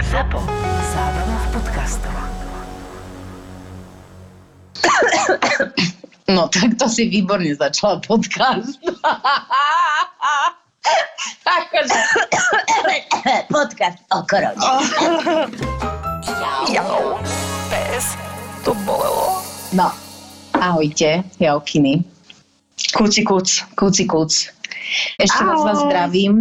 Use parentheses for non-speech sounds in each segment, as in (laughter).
ZAPO. Zábrná v podcastov. (coughs) No tak to si výborne začala podcast. (coughs) akože... (coughs) podcast o korone. Jau. To bolelo. No, ahojte, jaukiny. Kuci kuc. Kuci kuc. Ešte raz vás Ahoj. zdravím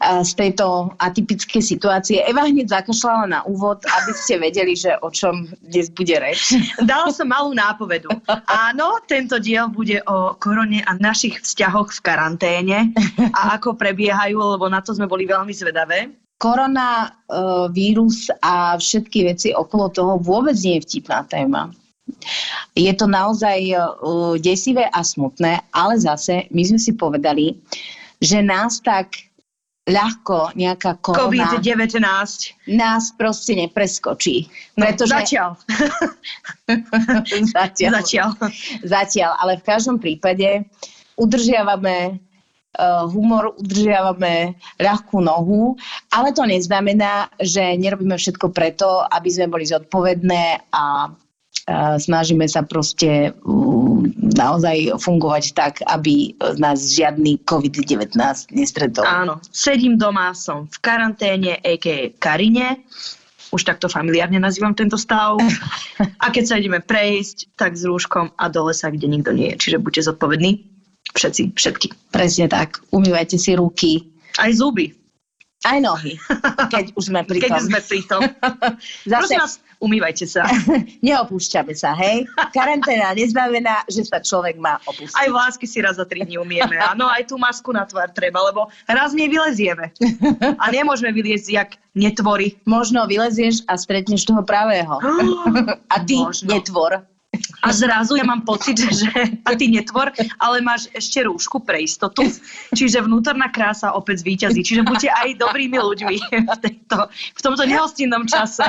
a z tejto atypickej situácie. Eva hneď zakašľala na úvod, aby ste vedeli, že o čom dnes bude reč. (laughs) Dala som malú nápovedu. Áno, tento diel bude o korone a našich vzťahoch v karanténe a ako prebiehajú, lebo na to sme boli veľmi zvedavé. Korona, e, vírus a všetky veci okolo toho vôbec nie je vtipná téma. Je to naozaj uh, desivé a smutné, ale zase my sme si povedali, že nás tak ľahko nejaká korona COVID-19. nás proste nepreskočí. No, Pretože... Zatiaľ. (laughs) zatiaľ. Zatiaľ. Zatiaľ, ale v každom prípade udržiavame uh, humor, udržiavame ľahkú nohu, ale to neznamená, že nerobíme všetko preto, aby sme boli zodpovedné a snažíme sa proste uh, naozaj fungovať tak, aby nás žiadny COVID-19 nestretol. Áno, sedím doma, som v karanténe, a.k.a. Karine. Už takto familiárne nazývam tento stav. A keď sa ideme prejsť, tak s rúškom a do lesa, kde nikto nie je. Čiže buďte zodpovední. Všetci, všetky. Presne tak. Umývajte si ruky, Aj zuby, aj nohy, keď už sme pri keď tom. sme pri tom. (laughs) Zase Prosím vás, umývajte sa. (laughs) neopúšťame sa, hej? Karanténa neznamená, že sa človek má opustiť. Aj vlásky si raz za tri dní umieme. Áno, aj tú masku na tvár treba, lebo raz nevylezieme. A nemôžeme vyliezť jak netvory. Možno vylezieš a stretneš toho pravého. (gasps) A ty Možno. netvor. A zrazu ja mám pocit, (laughs) že a ty netvor, ale máš ešte rúšku pre istotu. Čiže vnútorná krása opäť víťazí. Čiže buďte aj dobrými ľuďmi v, tejto, v tomto nehostinnom čase.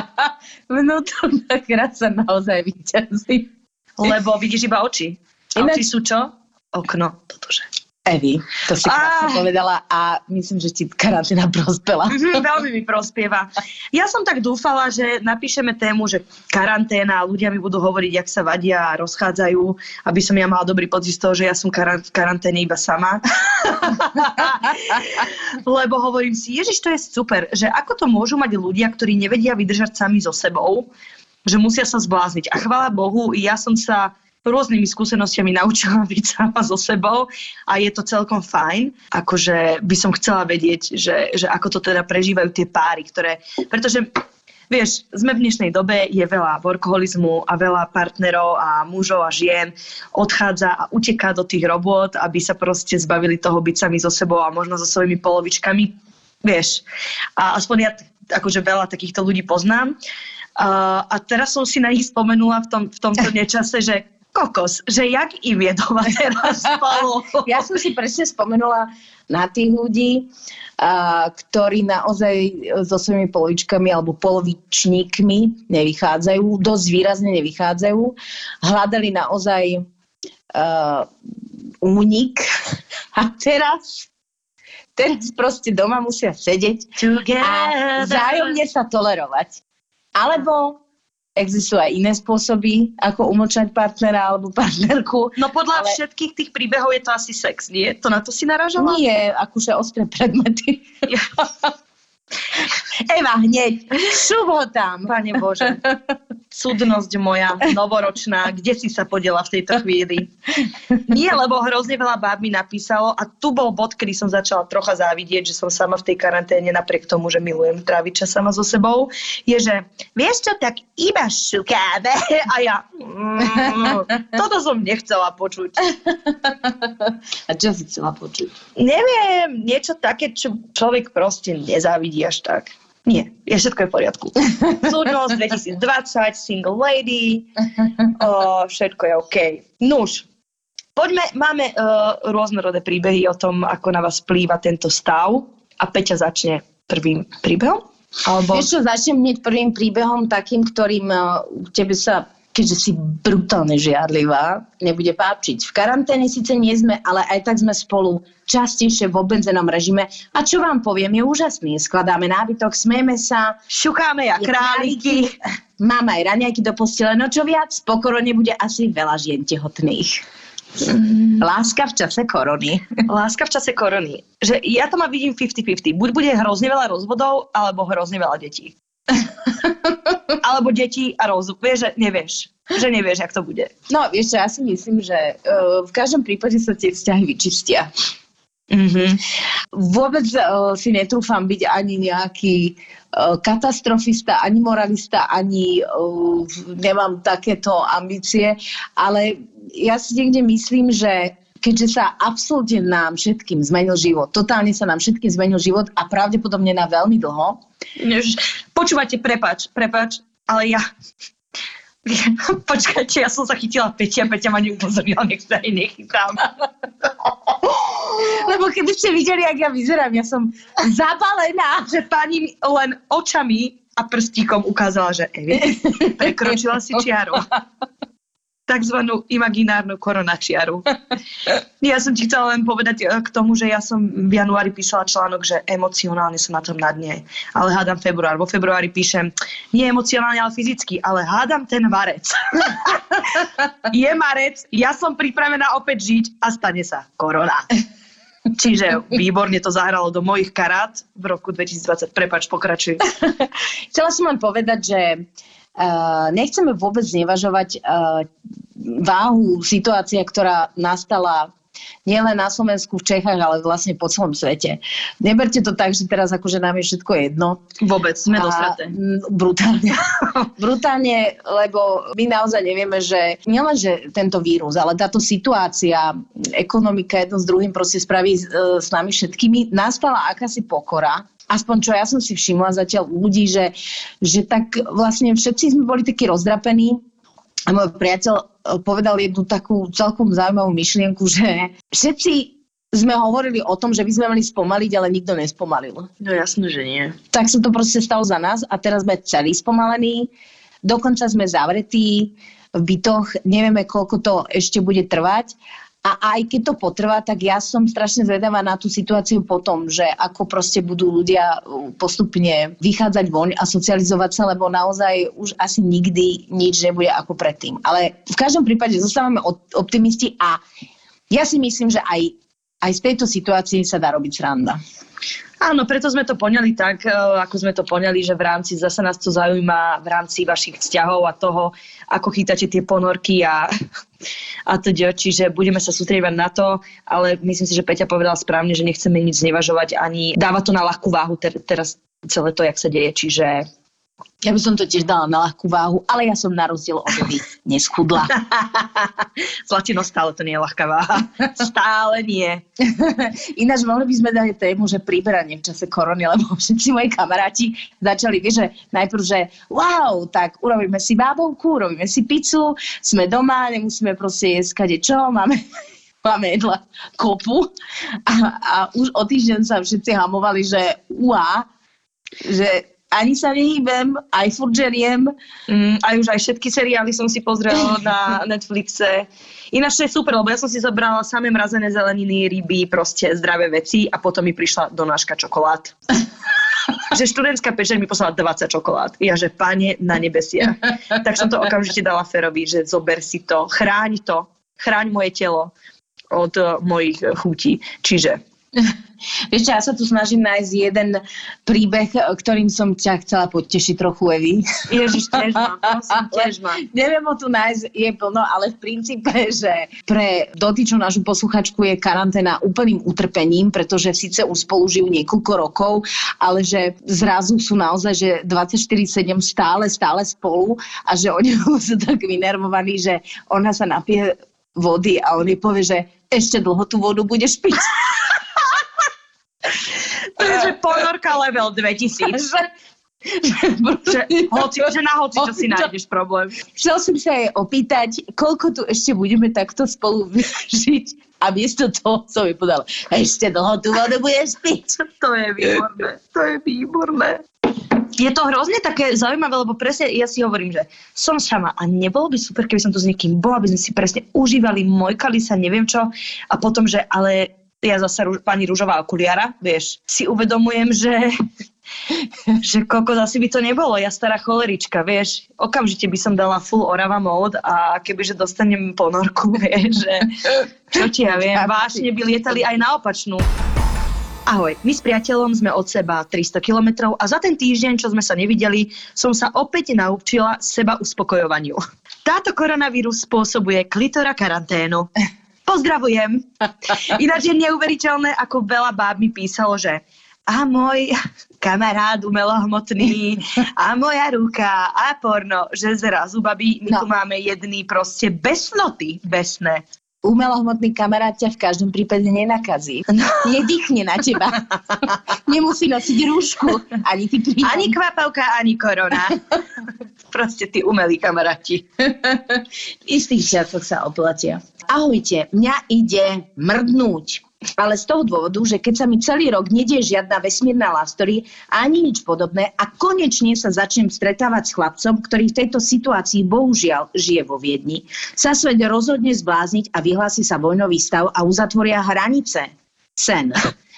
Vnútorná krása naozaj vyťazí. Lebo vidíš iba oči. A Ináč- oči sú čo? Okno. Totože. Evi, to si krásne Á. povedala a myslím, že ti karanténa prospela. Mhm, veľmi mi prospieva. Ja som tak dúfala, že napíšeme tému, že karanténa ľudia mi budú hovoriť, jak sa vadia a rozchádzajú, aby som ja mala dobrý pocit z toho, že ja som v karanténe iba sama. (laughs) Lebo hovorím si, Ježiš, to je super, že ako to môžu mať ľudia, ktorí nevedia vydržať sami so sebou, že musia sa zblázniť. A chvála Bohu, ja som sa rôznymi skúsenostiami naučila (laughs) byť sama so sebou a je to celkom fajn. Akože by som chcela vedieť, že, že ako to teda prežívajú tie páry, ktoré... Pretože Vieš, sme v dnešnej dobe, je veľa workoholizmu a veľa partnerov a mužov a žien odchádza a uteká do tých robôt, aby sa proste zbavili toho byť sami so sebou a možno so svojimi polovičkami. Vieš, a aspoň ja akože veľa takýchto ľudí poznám. A, a teraz som si na nich spomenula v, tom, v tomto (laughs) nečase, že kokos, že jak im je doma teraz (laughs) spolu. Ja som si presne spomenula na tých ľudí, a, ktorí naozaj so svojimi polovičkami alebo polovičníkmi nevychádzajú, dosť výrazne nevychádzajú. Hľadali naozaj uh, únik (laughs) a teraz teraz proste doma musia sedieť a vzájomne sa tolerovať. Alebo existujú aj iné spôsoby, ako umlčať partnera alebo partnerku. No podľa Ale- všetkých tých príbehov je to asi sex, nie? To na to si naražala? Nie, akože ostré predmety. (laughs) Eva, hneď, šup ho tam. Pane Bože. (laughs) Súdnosť moja, novoročná, kde si sa podela v tejto chvíli? Nie, lebo hrozne veľa báb mi napísalo a tu bol bod, kedy som začala trocha závidieť, že som sama v tej karanténe napriek tomu, že milujem tráviť čas sama so sebou, je, že vieš čo, tak iba šukáme a ja mm, toto som nechcela počuť. A čo si chcela počuť? Neviem, niečo také, čo človek proste nezávidí až tak. Nie, je všetko je v poriadku. (laughs) Súdnosť 2020, single lady, o, všetko je OK. Nuž, poďme, máme uh, rôznorodé príbehy o tom, ako na vás vplýva tento stav a Peťa začne prvým príbehom. Alebo... Čo, začnem hneď prvým príbehom takým, ktorým uh, tebe sa keďže si brutálne žiarlivá, nebude páčiť. V karanténe síce nie sme, ale aj tak sme spolu častejšie v obmedzenom režime. A čo vám poviem, je úžasný. Skladáme nábytok, smejeme sa, Šukáme jak králiky. Máme aj raňajky do postele, no čo viac, po korone bude asi veľa žien tehotných. Láska v čase korony. Láska v čase korony. Že ja to ma vidím 50-50. Buď bude hrozne veľa rozvodov, alebo hrozne veľa detí. (laughs) alebo deti a rozvod. Vieš, že nevieš. Že nevieš, jak to bude. No, vieš čo, ja si myslím, že uh, v každom prípade sa tie vzťahy vyčistia. Mm-hmm. Vôbec uh, si netrúfam byť ani nejaký uh, katastrofista, ani moralista, ani uh, nemám takéto ambície, ale ja si niekde myslím, že keďže sa absolútne nám všetkým zmenil život, totálne sa nám všetkým zmenil život a pravdepodobne na veľmi dlho, Počúvajte, prepač, prepač, ale ja... (laughs) Počkajte, ja som sa chytila Peťa, Peťa ma neupozornila, nech sa nechytám. (laughs) Lebo keby ste videli, jak ja vyzerám, ja som zabalená. (laughs) Že pani len očami a prstíkom ukázala, že Evi, prekročila si čiaru. Takzvanú imaginárnu koronačiaru. (laughs) Ja som ti chcela len povedať eh, k tomu, že ja som v januári písala článok, že emocionálne som na tom na dne. Ale hádam február. Vo februári píšem, nie emocionálne, ale fyzicky, ale hádam ten varec. (laughs) Je marec, ja som pripravená opäť žiť a stane sa korona. Čiže výborne to zahralo do mojich karát v roku 2020. Prepač, pokračuj. (laughs) Chcela som len povedať, že uh, nechceme vôbec znevažovať uh, váhu situácia, ktorá nastala nielen na Slovensku, v Čechách, ale vlastne po celom svete. Neberte to tak, že teraz akože nám je všetko jedno. Vôbec, sme dosraté. Brutálne. (laughs) brutálne, lebo my naozaj nevieme, že nielen, že tento vírus, ale táto situácia, ekonomika jedno s druhým proste spraví e, s nami všetkými. Nastala akási pokora, aspoň čo ja som si všimla zatiaľ ľudí, že, že tak vlastne všetci sme boli takí rozdrapení, a môj priateľ e, povedal jednu takú celkom zaujímavú myšlienku, že všetci sme hovorili o tom, že by sme mali spomaliť, ale nikto nespomalil. No jasné, že nie. Tak sa to proste stalo za nás a teraz sme celý spomalení, dokonca sme zavretí v bytoch, nevieme, koľko to ešte bude trvať. A aj keď to potrvá, tak ja som strašne zvedavá na tú situáciu potom, že ako proste budú ľudia uh, postupne vychádzať von a socializovať sa, lebo naozaj už asi nikdy nič nebude ako predtým. Ale v každom prípade zostávame op- optimisti a ja si myslím, že aj, aj z tejto situácii sa dá robiť sranda. Áno, preto sme to poňali tak, e, ako sme to poňali, že v rámci, zase nás to zaujíma v rámci vašich vzťahov a toho, ako chytáte tie ponorky a, (laughs) a teda, čiže budeme sa sústredievať na to, ale myslím si, že Peťa povedala správne, že nechceme nič znevažovať ani dávať to na ľahkú váhu ter, teraz celé to, jak sa deje, čiže Ja by som to tiež dala na ľahkú váhu, ale ja som na rozdiel od Evy neschudla. (laughs) Zlatino stále to nie je ľahká váha. Stále nie. (laughs) Ináč mohli by sme dať tému, že priberanie v čase korony, lebo (laughs) všetci moji kamaráti začali, vieš, že najprv, že wow, tak urobíme si bábovku, urobíme si pizzu, sme doma, nemusíme proste jesť kade čo, máme máme jedla kopu a, a už o týždeň sa všetci hamovali, že uá, že ani sa nehýbem, aj furt žeriem. Mm, aj už aj všetky seriály som si pozrela na (laughs) Netflixe. Ináč to je super, lebo ja som si zobrala samé mrazené zeleniny, ryby, proste zdravé veci a potom mi prišla donáška čokolád. (laughs) že študentská pečeň mi poslala 20 čokolád. Ja, že pane na nebesia. tak som to okamžite dala Ferovi, že zober si to, chráň to, chráň moje telo od uh, mojich chutí. Čiže (laughs) Vieš ja sa tu snažím nájsť jeden príbeh, ktorým som ťa chcela potešiť trochu, Evi. (laughs) Ježiš, tiež prosím, tiež ma. Neviem ho tu nájsť, je plno, ale v princípe, (laughs) že pre dotyčnú našu posluchačku je karanténa úplným utrpením, pretože síce už spolu žijú niekoľko rokov, ale že zrazu sú naozaj, že 24-7 stále, stále spolu a že oni sú tak vynervovaní, že ona sa napije vody a on jej povie, že ešte dlho tú vodu budeš piť. To je, že ponorka level 2000. že, hoci, že na hoci, čo si nájdeš problém. Chcel som sa jej opýtať, koľko tu ešte budeme takto spolu žiť a miesto toho som jej podala, ešte dlho tú vodu budeš piť. To je výborné, to je výborné. je to hrozne také zaujímavé, lebo presne ja si hovorím, že som sama a nebolo by super, keby som to s niekým bola, aby sme si presne užívali, mojkali sa, neviem čo. A potom, že ale ja zase pani rúžová okuliara, vieš, si uvedomujem, že (laughs) že kokos asi by to nebolo, ja stará cholerička, vieš, okamžite by som dala full orava mód a kebyže dostanem ponorku, (laughs) vieš, že čo ti ja (laughs) viem, vášne by lietali aj na opačnú. Ahoj, my s priateľom sme od seba 300 kilometrov a za ten týždeň, čo sme sa nevideli, som sa opäť naučila seba uspokojovaniu. Táto koronavírus spôsobuje klitora karanténu. Pozdravujem. Ináč je neuveriteľné, ako veľa báb mi písalo, že a môj kamarád umelohmotný a moja ruka a porno, že zrazu, babi, my no. tu máme jedný proste besnoty besné umelohmotný kamarát ťa v každom prípade nenakazí. No. (laughs) Nedýchne na teba. (laughs) Nemusí nosiť rúšku. Ani ty príjom. Ani kvapavka, ani korona. (laughs) Proste tí umelí kamaráti. v istých časoch sa oplatia. Ahojte, mňa ide mrdnúť ale z toho dôvodu, že keď sa mi celý rok nedie žiadna vesmírna love ani nič podobné a konečne sa začnem stretávať s chlapcom, ktorý v tejto situácii bohužiaľ žije vo Viedni, sa svet rozhodne zblázniť a vyhlási sa vojnový stav a uzatvoria hranice. Sen.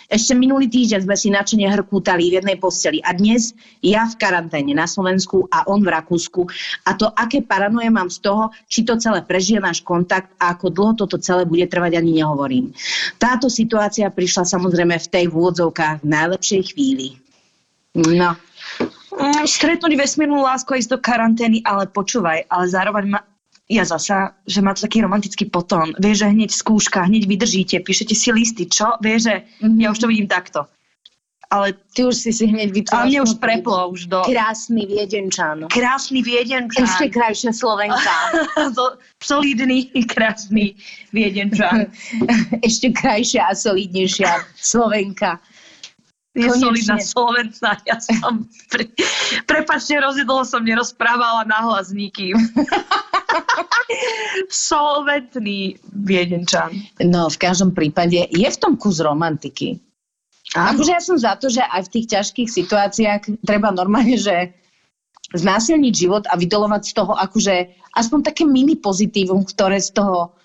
Ešte minulý týždeň sme si načene hrkútali v jednej posteli a dnes ja v karanténe na Slovensku a on v Rakúsku a to, aké paranoje mám z toho, či to celé prežije náš kontakt a ako dlho toto celé bude trvať, ani nehovorím. Táto situácia prišla samozrejme v tej vôdzovkách v najlepšej chvíli. No. Mm, stretnúť vesmírnu lásku a ísť do karantény, ale počúvaj, ale zároveň ma ja zasa, že má to taký romantický potom. Vieš, že hneď skúška, hneď vydržíte, píšete si listy, čo? Vieš, že mm-hmm. ja už to vidím takto. Ale ty už si si hneď vytvoril. Ale mne už preplo už do... Krásny viedenčan. Krásny viedenčan. Ešte krajšia Slovenka. (laughs) solidný, krásny viedenčan. (laughs) Ešte krajšia a solidnejšia Slovenka. Je solidná Slovenca. (laughs) Ja som... Pre... Prepačte, rozjedlo som nerozprávala nahlas nikým. (laughs) Solventný viedenčan. No, v každom prípade je v tom kus romantiky. Áno. Akože ja som za to, že aj v tých ťažkých situáciách treba normálne, že znásilniť život a vydolovať z toho akože aspoň také mini pozitívum, ktoré z toho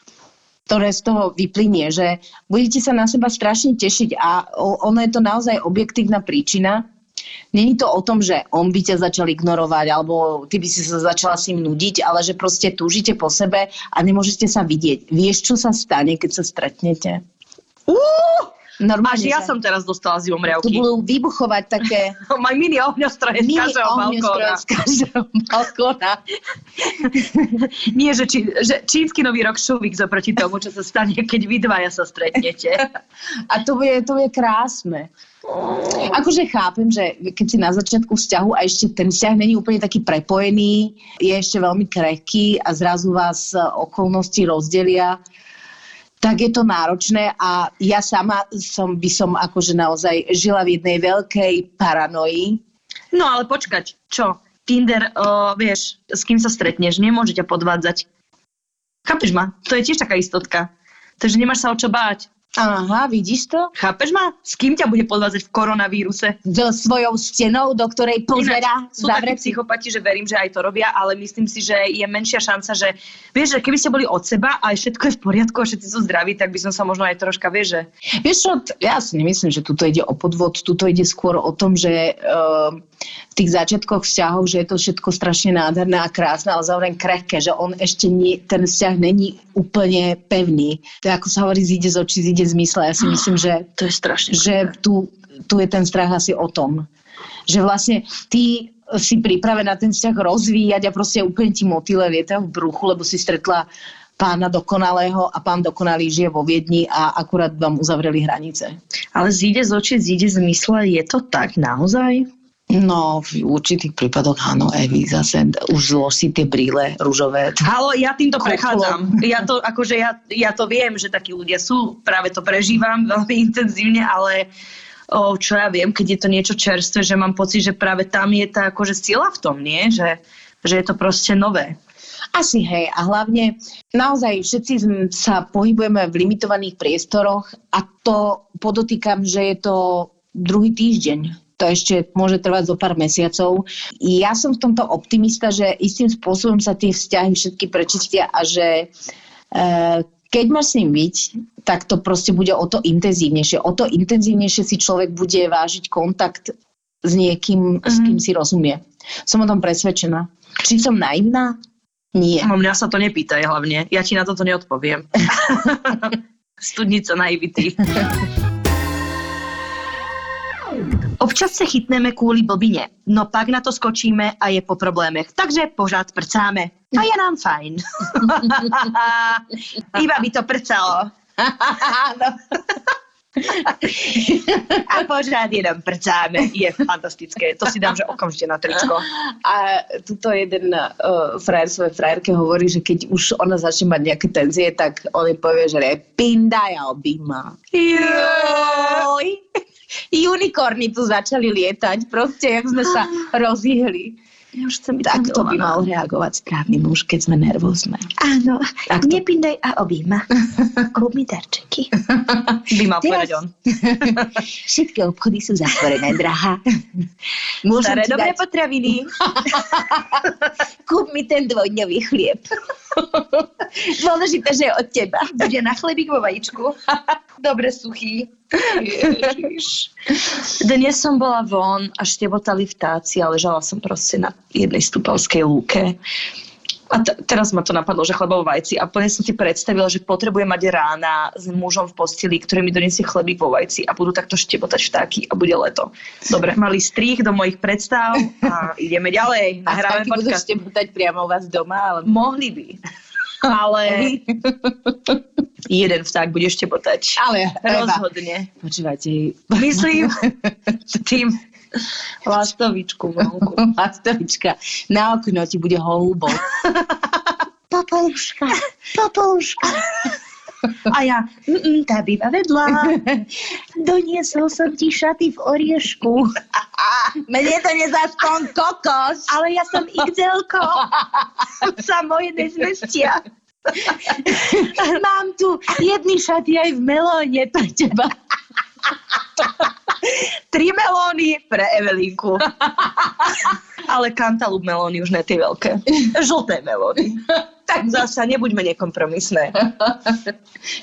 ktoré z toho vyplynie, že budete sa na seba strašne tešiť a ono je to naozaj objektívna príčina, Není to o tom, že on by ťa začal ignorovať, alebo ty by si sa začala s ním nudiť, ale že proste túžite po sebe a nemôžete sa vidieť. Vieš, čo sa stane, keď sa stretnete? Uh! Normálne, Až ja som teraz dostala zimom riavky. Tu budú vybuchovať také... (laughs) Maj mini ohňostroje z každého balkóna. z každého (laughs) balkóna. (laughs) Nie, že, či, že čínsky nový rok šuvik zoproti tomu, čo sa stane, keď vy dvaja sa stretnete. A to je, to je krásne. Akože chápem, že keď si na začiatku vzťahu a ešte ten vzťah není úplne taký prepojený, je ešte veľmi krehký a zrazu vás okolnosti rozdelia, tak je to náročné a ja sama som, by som akože naozaj žila v jednej veľkej paranoji. No ale počkať, čo? Tinder, uh, vieš, s kým sa stretneš, nemôže ťa podvádzať. Chápeš ma? To je tiež taká istotka. Takže nemáš sa o čo báť. Aha, vidíš to? Chápeš ma? S kým ťa bude podvádzať v koronavíruse? So svojou stenou, do ktorej pozera Sú takí psychopati, že verím, že aj to robia, ale myslím si, že je menšia šanca, že vieš, že keby ste boli od seba a všetko je v poriadku a všetci sú zdraví, tak by som sa možno aj troška, vieš, že... Vieš čo, ja si nemyslím, že tuto ide o podvod, tuto ide skôr o tom, že uh, v tých začiatkoch vzťahov, že je to všetko strašne nádherné a krásne, ale zároveň krehké, že on ešte nie, ten vzťah není úplne pevný. To ako sa hovorí, zíde z očí, zíde z mysle. Ja si myslím, že, (gasps) to je strašne že tu, tu je ten strach asi o tom. Že vlastne ty si pripravená ten vzťah rozvíjať a proste úplne ti motýle lietajú v bruchu, lebo si stretla pána dokonalého a pán dokonalý žije vo Viedni a akurát vám uzavreli hranice. Ale zíde z očí, zíde z mysle, je to tak naozaj? No, v určitých prípadoch áno, Evi, zase už zlož si tie brýle rúžové. Halo, ja týmto prechádzam. Ja to, akože ja, ja to viem, že takí ľudia sú, práve to prežívam veľmi intenzívne, ale o, čo ja viem, keď je to niečo čerstvé, že mám pocit, že práve tam je tá akože sila v tom, nie? Že, že je to proste nové. Asi hej a hlavne naozaj všetci sa pohybujeme v limitovaných priestoroch a to podotýkam, že je to druhý týždeň to ešte môže trvať zo pár mesiacov. Ja som v tomto optimista, že istým spôsobom sa tie vzťahy všetky prečistia a že e, keď máš s ním byť, tak to proste bude o to intenzívnejšie. O to intenzívnejšie si človek bude vážiť kontakt s niekým, mm. s kým si rozumie. Som o tom presvedčená. Či som naivná? Nie. No, mňa sa to nepýtaj hlavne. Ja ti na toto neodpoviem. (laughs) Studnica naivity. (laughs) Občas se chytneme kvůli blbině, no pak na to skočíme a je po problémech, takže pořád prcáme. A je nám fajn. (laughs) Iba by to prcalo. A pořád jenom prcáme. Je fantastické. To si dám, že okamžite na tričko. A tuto jeden uh, frajer svojej frajerke hovorí, že keď už ona začne mať nejaké tenzie, tak on jej povie, že je pinda ja objíma. Joj. Unikorny tu začali lietať, proste, jak sme sa rozihli. Ja už chcem byť Tak to by mal reagovať správny muž, keď sme nervózne. Áno, Tak to- nepindaj a objíma. (laughs) Kúp mi darčeky. (laughs) By mal povedať on. (laughs) Všetky obchody sú zatvorené, drahá. Môžem Staré dobré dať, potraviny. kúp mi ten dvojdňový chlieb. (laughs) Dôležité, že je od teba. Bude na chlebík vo vajíčku. (laughs) Dobre suchý. Ježiš. Dnes som bola von a štebotali vtáci a ležala som proste na jednej stupalskej lúke. A t- teraz ma to napadlo, že chleba vo vajci a plne som si predstavila, že potrebujem mať rána s mužom v posteli, ktorý mi donesie chlebík vo vajci a budú takto štebotať vtáky a bude leto. Dobre, malý strých do mojich predstav a (laughs) ideme ďalej. A vtáky budú štebotať priamo u vás doma, ale... Mohli by. Ale (laughs) jeden vták bude štebotať. Ale, Rozhodne. počúvajte, Myslím (laughs) tým lastovičku vonku. (laughs) Lastovička, na okno ti bude holúbo. (laughs) Popoluška, popoluška. (laughs) A ja, mm, tá býva vedľa. Doniesol som ti šaty v oriešku. Mne to nezaspoň kokos. Ale ja som XL-ko. Sa moje nezmestia. Mám tu jedny šaty aj v melóne pre teba. (laughs) Tri melóny pre Evelinku. (laughs) Ale kantalup melóny už ne tie veľké. Žlté melóny. Tak zasa nebuďme nekompromisné.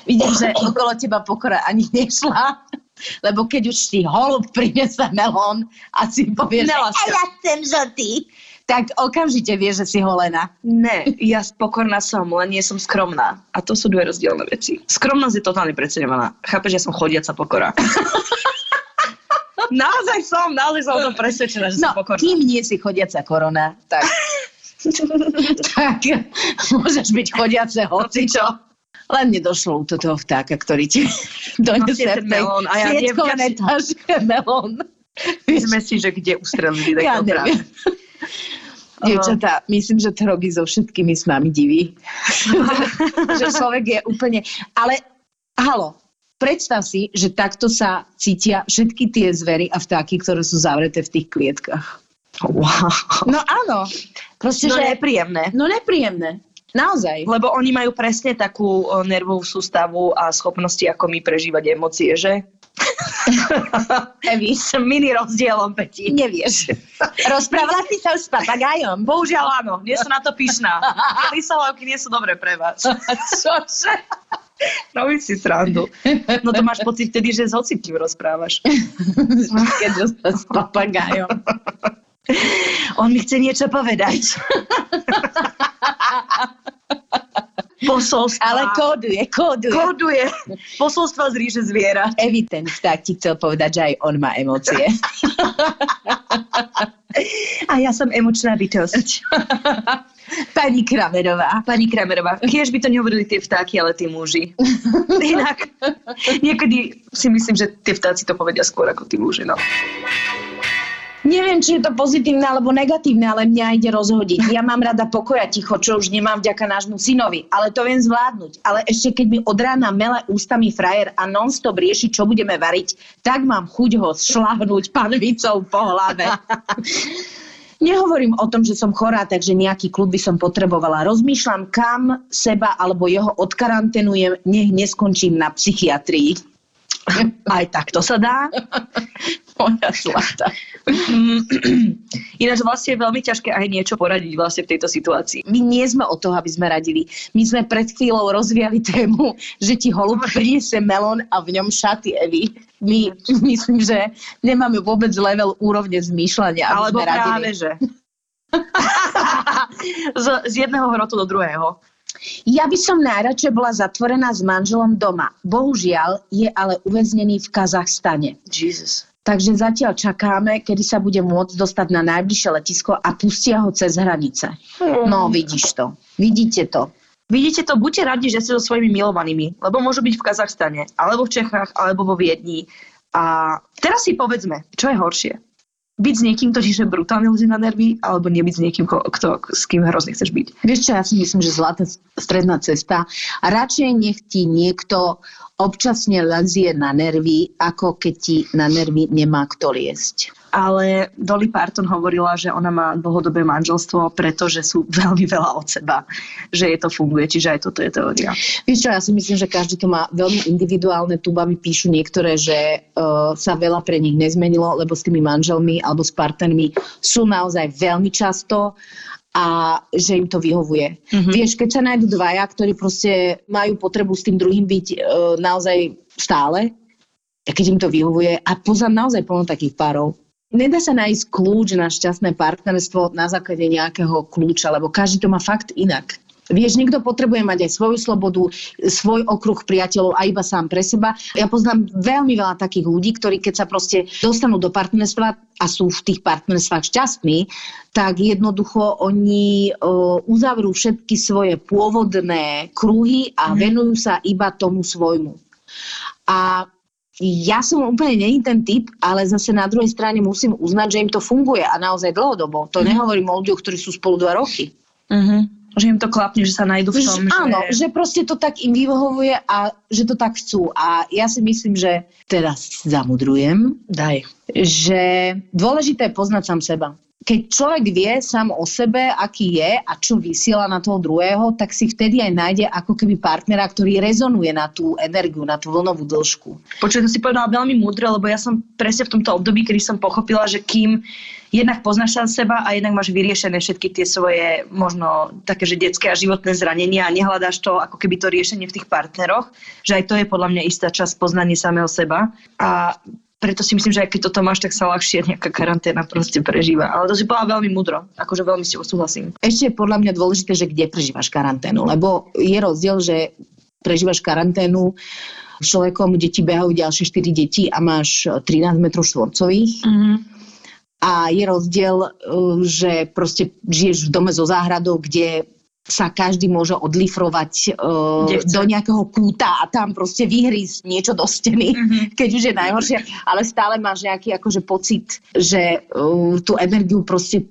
Vidím, že okolo teba pokora ani nešla. Lebo keď už ti holub prinese melón a si povie, že Nela sa. ja chcem žltý, tak okamžite vieš, že si holená. Ne, ja pokorná som, len nie som skromná. A to sú dve rozdielne veci. Skromnosť je totálne preceňovaná. Chápeš, ja som chodiaca pokora. (laughs) naozaj som, naozaj som o tom presvedčená, že No, som pokorná. kým nie si chodiaca korona, tak, (laughs) tak môžeš byť chodiace hocičo. Len nedošlo to toho vtáka, ktorý ti donese v tej melón a ja nevďačne- taške melón. Sme si, že kde ustrelili Ja tentokrát. neviem. (laughs) Dievčatá, myslím, že to robí so všetkými s nami divy. (laughs) že človek je úplne... Ale, halo, predstav si, že takto sa cítia všetky tie zvery a vtáky, ktoré sú zavreté v tých klietkach. Wow. No áno. Proste, No že... nepríjemné. No nepríjemné. Naozaj. Lebo oni majú presne takú o, nervovú sústavu a schopnosti, ako my prežívať emócie, že? (laughs) S mini rozdielom, Peti. nevieš. Rozprávala si sa už s papagájom? Bohužiaľ áno, nie som na to pyšná. (laughs) Lisolavky nie sú dobré pre vás. (laughs) Čože? Robím si srandu. No to máš pocit vtedy, že s hocikým rozprávaš. Keď s papagájom. On mi chce niečo povedať. Posolstva. Ale kóduje, kóduje. Kóduje. Posolstva z ríže zviera. Evi, ten vták ti chcel povedať, že aj on má emócie. A ja som emočná bytosť. Pani Kramerová. Pani Kramerová, tiež by to nehovorili tie vtáky, ale tí muži. Inak, niekedy si myslím, že tie vtáci to povedia skôr ako tí muži, no. Neviem, či je to pozitívne alebo negatívne, ale mňa ide rozhodiť. Ja mám rada pokoja ticho, čo už nemám vďaka nášmu synovi, ale to viem zvládnuť. Ale ešte keď mi od rána mele ústami frajer a non-stop rieši, čo budeme variť, tak mám chuť ho šlahnúť panvicou po hlave. (laughs) Nehovorím o tom, že som chorá, takže nejaký klub by som potrebovala. Rozmýšľam, kam seba alebo jeho odkarantenujem, nech neskončím na psychiatrii. (laughs) Aj takto sa dá. Moja zlata. (clears throat) Ináč vlastne je veľmi ťažké aj niečo poradiť vlastne v tejto situácii. My nie sme o toho, aby sme radili. My sme pred chvíľou rozvíjali tému, že ti holub priniesie melón a v ňom šaty Evy. My (laughs) myslím, že nemáme vôbec level úrovne zmýšľania. Alebo práve, že. (laughs) z, z jedného hrotu do druhého. Ja by som najradšej bola zatvorená s manželom doma. Bohužiaľ je ale uväznený v Kazachstane. Jesus. Takže zatiaľ čakáme, kedy sa bude môcť dostať na najbližšie letisko a pustia ho cez hranice. No, vidíš to. Vidíte to. Vidíte to, buďte radi, že ste so svojimi milovanými, lebo môžu byť v Kazachstane, alebo v Čechách, alebo vo Viedni. A teraz si povedzme, čo je horšie. Byť s niekým, kto že brutálne ľudí na nervy, alebo nebyť s niekým, kto, s kým hrozne chceš byť. Vieš čo, ja si myslím, že zlatá stredná cesta. A radšej nech ti niekto občasne lezie na nervy, ako keď ti na nervy nemá kto liesť. Ale Dolly Parton hovorila, že ona má dlhodobé manželstvo, pretože sú (laughs) veľmi veľa od seba, že je to funguje, čiže aj toto je teória. Vieš čo, ja si myslím, že každý to má veľmi individuálne. Tu baby píšu niektoré, že uh, sa veľa pre nich nezmenilo, lebo s tými manželmi alebo s partnermi sú naozaj veľmi často a že im to vyhovuje. Mhm. Vieš, keď sa nájdú dvaja, ktorí proste majú potrebu s tým druhým byť uh, naozaj stále, a keď im to vyhovuje, a poznám naozaj plno takých párov, Nedá sa nájsť kľúč na šťastné partnerstvo na základe nejakého kľúča, lebo každý to má fakt inak. Vieš, niekto potrebuje mať aj svoju slobodu, svoj okruh priateľov a iba sám pre seba. Ja poznám veľmi veľa takých ľudí, ktorí keď sa proste dostanú do partnerstva a sú v tých partnerstvách šťastní, tak jednoducho oni uh, uzavrú všetky svoje pôvodné kruhy a venujú sa iba tomu svojmu. A ja som úplne není ten typ, ale zase na druhej strane musím uznať, že im to funguje a naozaj dlhodobo. To nehovorím o ľuďoch, ktorí sú spolu dva roky. Uh-huh. Že im to klapne, že sa nájdu v tom, Že, áno, že... že proste to tak im vyhovuje a že to tak chcú. A ja si myslím, že teraz zamudrujem, Daj. že dôležité je poznať sám seba. Keď človek vie sám o sebe, aký je a čo vysiela na toho druhého, tak si vtedy aj nájde ako keby partnera, ktorý rezonuje na tú energiu, na tú vlnovú dĺžku. Počuj, to si povedala veľmi múdre, lebo ja som presne v tomto období, kedy som pochopila, že kým jednak poznáš sám seba a jednak máš vyriešené všetky tie svoje možno také, že detské a životné zranenia a nehľadáš to ako keby to riešenie v tých partneroch, že aj to je podľa mňa istá časť poznanie samého seba. A preto si myslím, že aj keď toto máš, tak sa ľahšie nejaká karanténa proste prežíva. Ale to si bola veľmi múdro, akože veľmi s tebou súhlasím. Ešte je podľa mňa dôležité, že kde prežívaš karanténu, lebo je rozdiel, že prežívaš karanténu človekom, kde ti behajú ďalšie 4 deti a máš 13 metrov štvorcových. Mm-hmm. A je rozdiel, uh, že proste žiješ v dome so záhradou, kde sa každý môže odlifrovať uh, do nejakého kúta a tam proste vyhrísť niečo do steny, Mhm. (laughs) keď už je najhoršie, ale stále máš nejaký akože pocit, že uh, tú energiu proste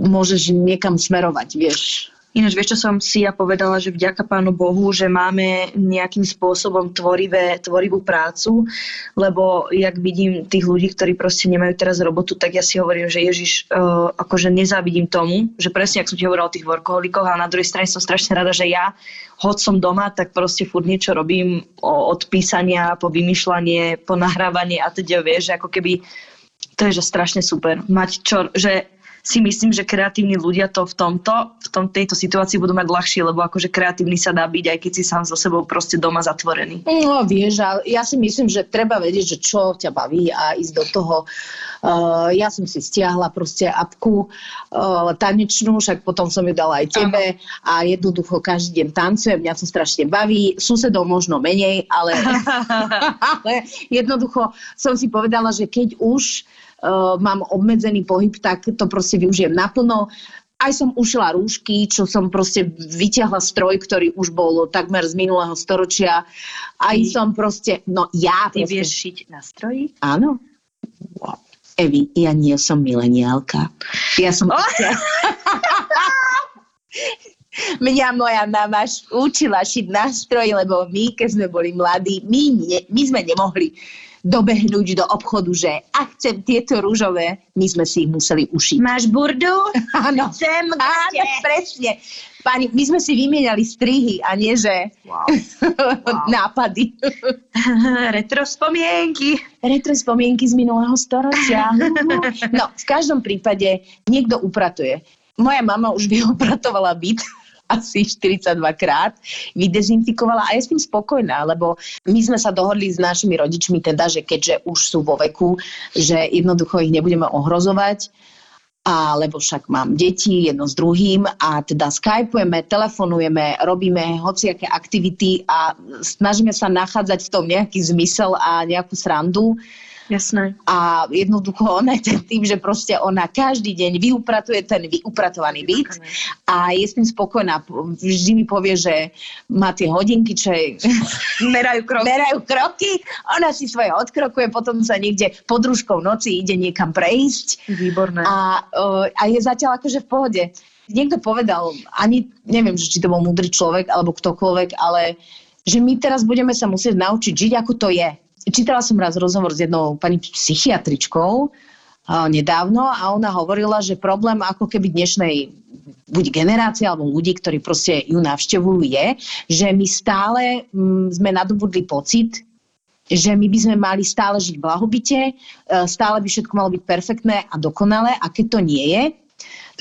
môžeš niekam smerovať, vieš. Ináč vieš, čo som si ja povedala, že vďaka Pánu Bohu, že máme nejakým spôsobom tvorivé, tvorivú prácu, lebo jak vidím tých ľudí, ktorí proste nemajú teraz robotu, tak ja si hovorím, že Ježiš, uh, akože nezávidím tomu, že presne, ak som ti hovorila o tých workoholikoch, a na druhej strane som strašne rada, že ja, hoď som doma, tak proste furt niečo robím od písania po vymýšľanie, po nahrávanie a teda vieš, že ako keby to je že strašne super. Mať čo, že si myslím, že kreatívni ľudia to v tomto, v tom, tejto situácii budú mať ľahšie, lebo akože kreatívny sa dá byť, aj keď si sám so sebou proste doma zatvorený. No vieš, ale ja si myslím, že treba vedieť, že čo ťa baví a ísť do toho. Uh, ja som si stiahla proste apku uh, tanečnú, však potom som ju dala aj tebe a jednoducho každý deň tancujem, mňa to strašne baví, susedov možno menej, ale, (laughs) (laughs) ale jednoducho som si povedala, že keď už uh, mám obmedzený pohyb, tak to proste využijem naplno. Aj som ušila rúšky, čo som proste vyťahla stroj, ktorý už bol takmer z minulého storočia. Aj Ty- som proste, no ja Ty proste, vieš šiť na stroji? Áno. Wow. Evi, ja nie som mileniálka. Ja som... (laughs) Mňa moja mama učila šiť nástroj, lebo my, keď sme boli mladí, my, ne, my sme nemohli dobehnúť do obchodu, že a chcem tieto rúžové, my sme si ich museli ušiť. Máš burdu? (laughs) Áno, Chcem áno, presne. Pani, my sme si vymieniali strihy a nie, že Wow. (laughs) nápady. (laughs) Retro spomienky. Retro spomienky z minulého storočia. No, v každom prípade niekto upratuje. Moja mama už vyupratovala byt asi 42 krát, vydezinfikovala a je s tým spokojná, lebo my sme sa dohodli s našimi rodičmi teda, že keďže už sú vo veku, že jednoducho ich nebudeme ohrozovať, a lebo však mám deti jedno s druhým a teda skypujeme, telefonujeme, robíme hociaké aktivity a snažíme sa nachádzať v tom nejaký zmysel a nejakú srandu. Jasné. A jednoducho ona je tým, že proste ona každý deň vyupratuje ten vyupratovaný byt a je s tým spokojná. Vždy mi povie, že má tie hodinky, čo je, (laughs) Merajú krok. merajú kroky, ona si svoje odkrokuje, potom sa niekde pod rúškou noci ide niekam prejsť Výborné. a, a je zatiaľ akože v pohode. Niekto povedal, ani neviem, či to bol múdry človek alebo ktokoľvek, ale že my teraz budeme sa musieť naučiť žiť, ako to je. Čítala som raz rozhovor s jednou pani psychiatričkou uh, nedávno a ona hovorila, že problém ako keby dnešnej buď generácie alebo ľudí, ktorí proste ju navštevujú je, že my stále mm, sme nadobudli pocit, že my by sme mali stále žiť v blahobite, e, stále by všetko malo byť perfektné a dokonalé a keď to nie je,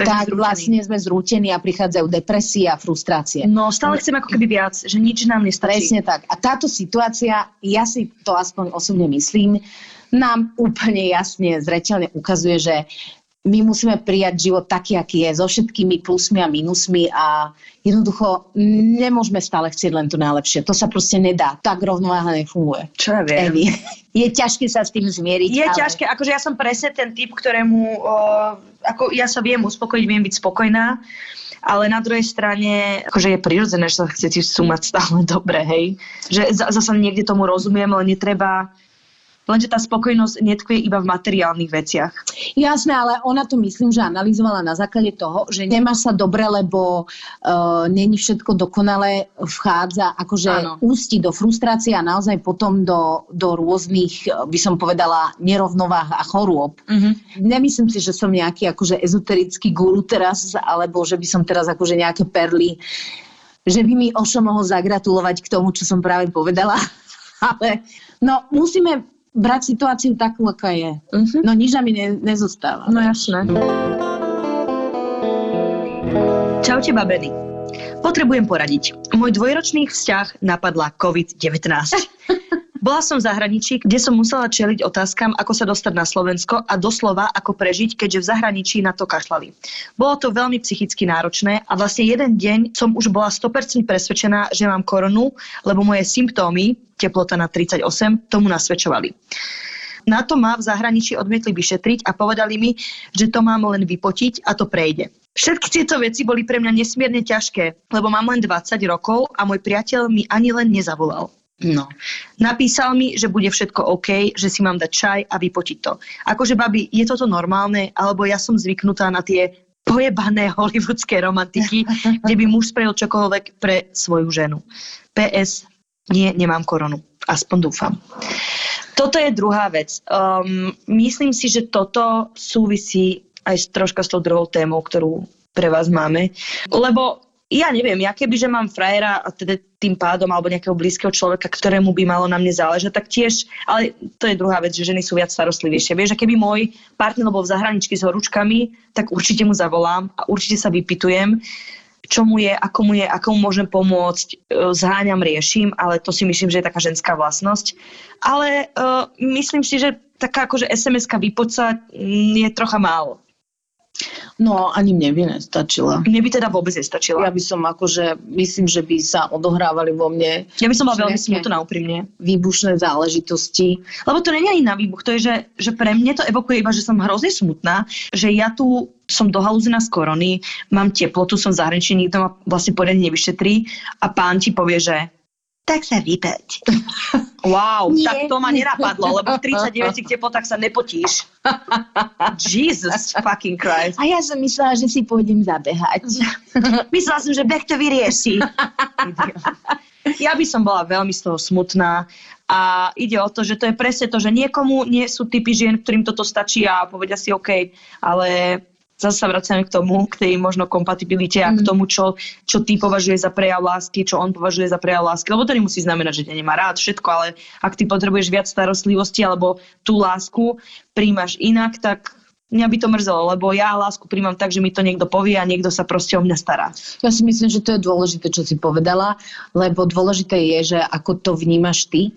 tak zrútení. vlastne sme zrútení a prichádzajú depresie a frustrácie. No, stále chcem ako keby viac, že nič nám nestačí. Presne tak. A táto situácia, ja si to aspoň osobne myslím, nám úplne jasne, zreteľne ukazuje, že my musíme prijať život taký, aký je, so všetkými plusmi a minusmi a jednoducho nemôžeme stále chcieť len to najlepšie. To sa proste nedá. Tak rovnováha nefunguje. Čo ja viem. Evi, (laughs) je ťažké sa s tým zmieriť. Je ale... ťažké, akože ja som presne ten typ, ktorému, o, ako ja sa viem uspokojiť, viem byť spokojná, ale na druhej strane, akože je prirodzené, že sa chcete sumať stále (laughs) dobre, hej. Že za- zasa niekde tomu rozumiem, ale netreba, lenže tá spokojnosť netkvie iba v materiálnych veciach. Jasné, ale ona to myslím, že analyzovala na základe toho, že nemáš sa dobre, lebo uh, není všetko dokonalé, vchádza, akože Áno. ústi do frustrácie a naozaj potom do, do rôznych, eh, by som povedala, nerovnováh a chorôb. Mhm. Nemyslím si, že som nejaký akože ezoterický guru teraz, alebo že by som teraz akože nejaké perly, že by mi Ošo mohol zagratulovať k tomu, čo som práve povedala. (laughs) Ale no, musíme brať situáciu takú, aká je. Mhm. No nič mi ne, nezostáva. No jasné. Čaute babeny. Potrebujem poradiť. Môj dvojročný vzťah napadla COVID-19. (laughs) Bola som v zahraničí, kde som musela čeliť otázkam, ako sa dostať na Slovensko a doslova ako prežiť, keďže v zahraničí na to kašľali. Bolo to veľmi psychicky náročné a vlastne jeden deň som už bola 100% presvedčená, že mám koronu, lebo moje symptómy, teplota na 38, tomu nasvedčovali. Na to ma v zahraničí odmietli vyšetriť a povedali mi, že to mám len vypotiť a to prejde. Všetky tieto veci boli pre mňa nesmierne ťažké, lebo mám len 20 rokov a môj priateľ mi ani len nezavolal. No. Napísal mi, že bude všetko OK, že si mám dať čaj a vypotiť to. Akože, babi, je toto normálne? Alebo ja som zvyknutá na tie pojebané hollywoodske romantiky, (laughs) kde by muž spravil čokoľvek pre svoju ženu. PS, nie, nemám koronu. Aspoň dúfam. Toto je druhá vec. Um, myslím si, že toto súvisí aj troška s tou druhou témou, ktorú pre vás máme. Lebo ja neviem, ja keby, že mám frajera a teda tým pádom alebo nejakého blízkeho človeka, ktorému by malo na mne záležať, tak tiež, ale to je druhá vec, že ženy sú viac starostlivejšie. Vieš, že keby môj partner bol v zahraničí s horúčkami, tak určite mu zavolám a určite sa vypitujem, čo mu je, ako mu je, ako mu môžem pomôcť, e, zháňam, riešim, ale to si myslím, že je taká ženská vlastnosť. Ale uh, myslím si, že taká akože SMS-ka vypoca mm, je trocha málo. No, ani mne by nestačila. Mne by teda vôbec nestačila. Ja by som akože, myslím, že by sa odohrávali vo mne Ja by som bola veľmi smutná úprimne. výbušné záležitosti. Lebo to není ani na výbuch, to je, že, že pre mňa to evokuje iba, že som hrozne smutná, že ja tu som dohalúzená z korony, mám teplotu, som zahraničí, nikto ma vlastne poriadne nevyšetrí a pán ti povie, že tak sa vypeť. Wow, Nie. tak to ma nenapadlo, lebo v (laughs) 39 teplotách sa nepotíš. (laughs) Jesus fucking Christ. A ja som myslela, že si pôjdem zabehať. (laughs) Myslela som, že beh to vyrieši. ja by som bola veľmi z toho smutná A ide o to, že to je presne to, že niekomu nie sú typy žien, ktorým toto stačí a povedia si OK, ale zase sa vracame k tomu, k tej možno kompatibilite a k tomu, čo, čo ty považuje za prejav lásky, čo on považuje za prejav lásky. Lebo to nemusí znamenať, že ťa nemá rád, všetko, ale ak ty potrebuješ viac starostlivosti alebo tú lásku príjmaš inak, tak mňa by to mrzelo, lebo ja lásku príjmam tak, že mi to niekto povie a niekto sa proste o mňa stará. Ja si myslím, že to je dôležité, čo si povedala, lebo dôležité je, že ako to vnímaš ty.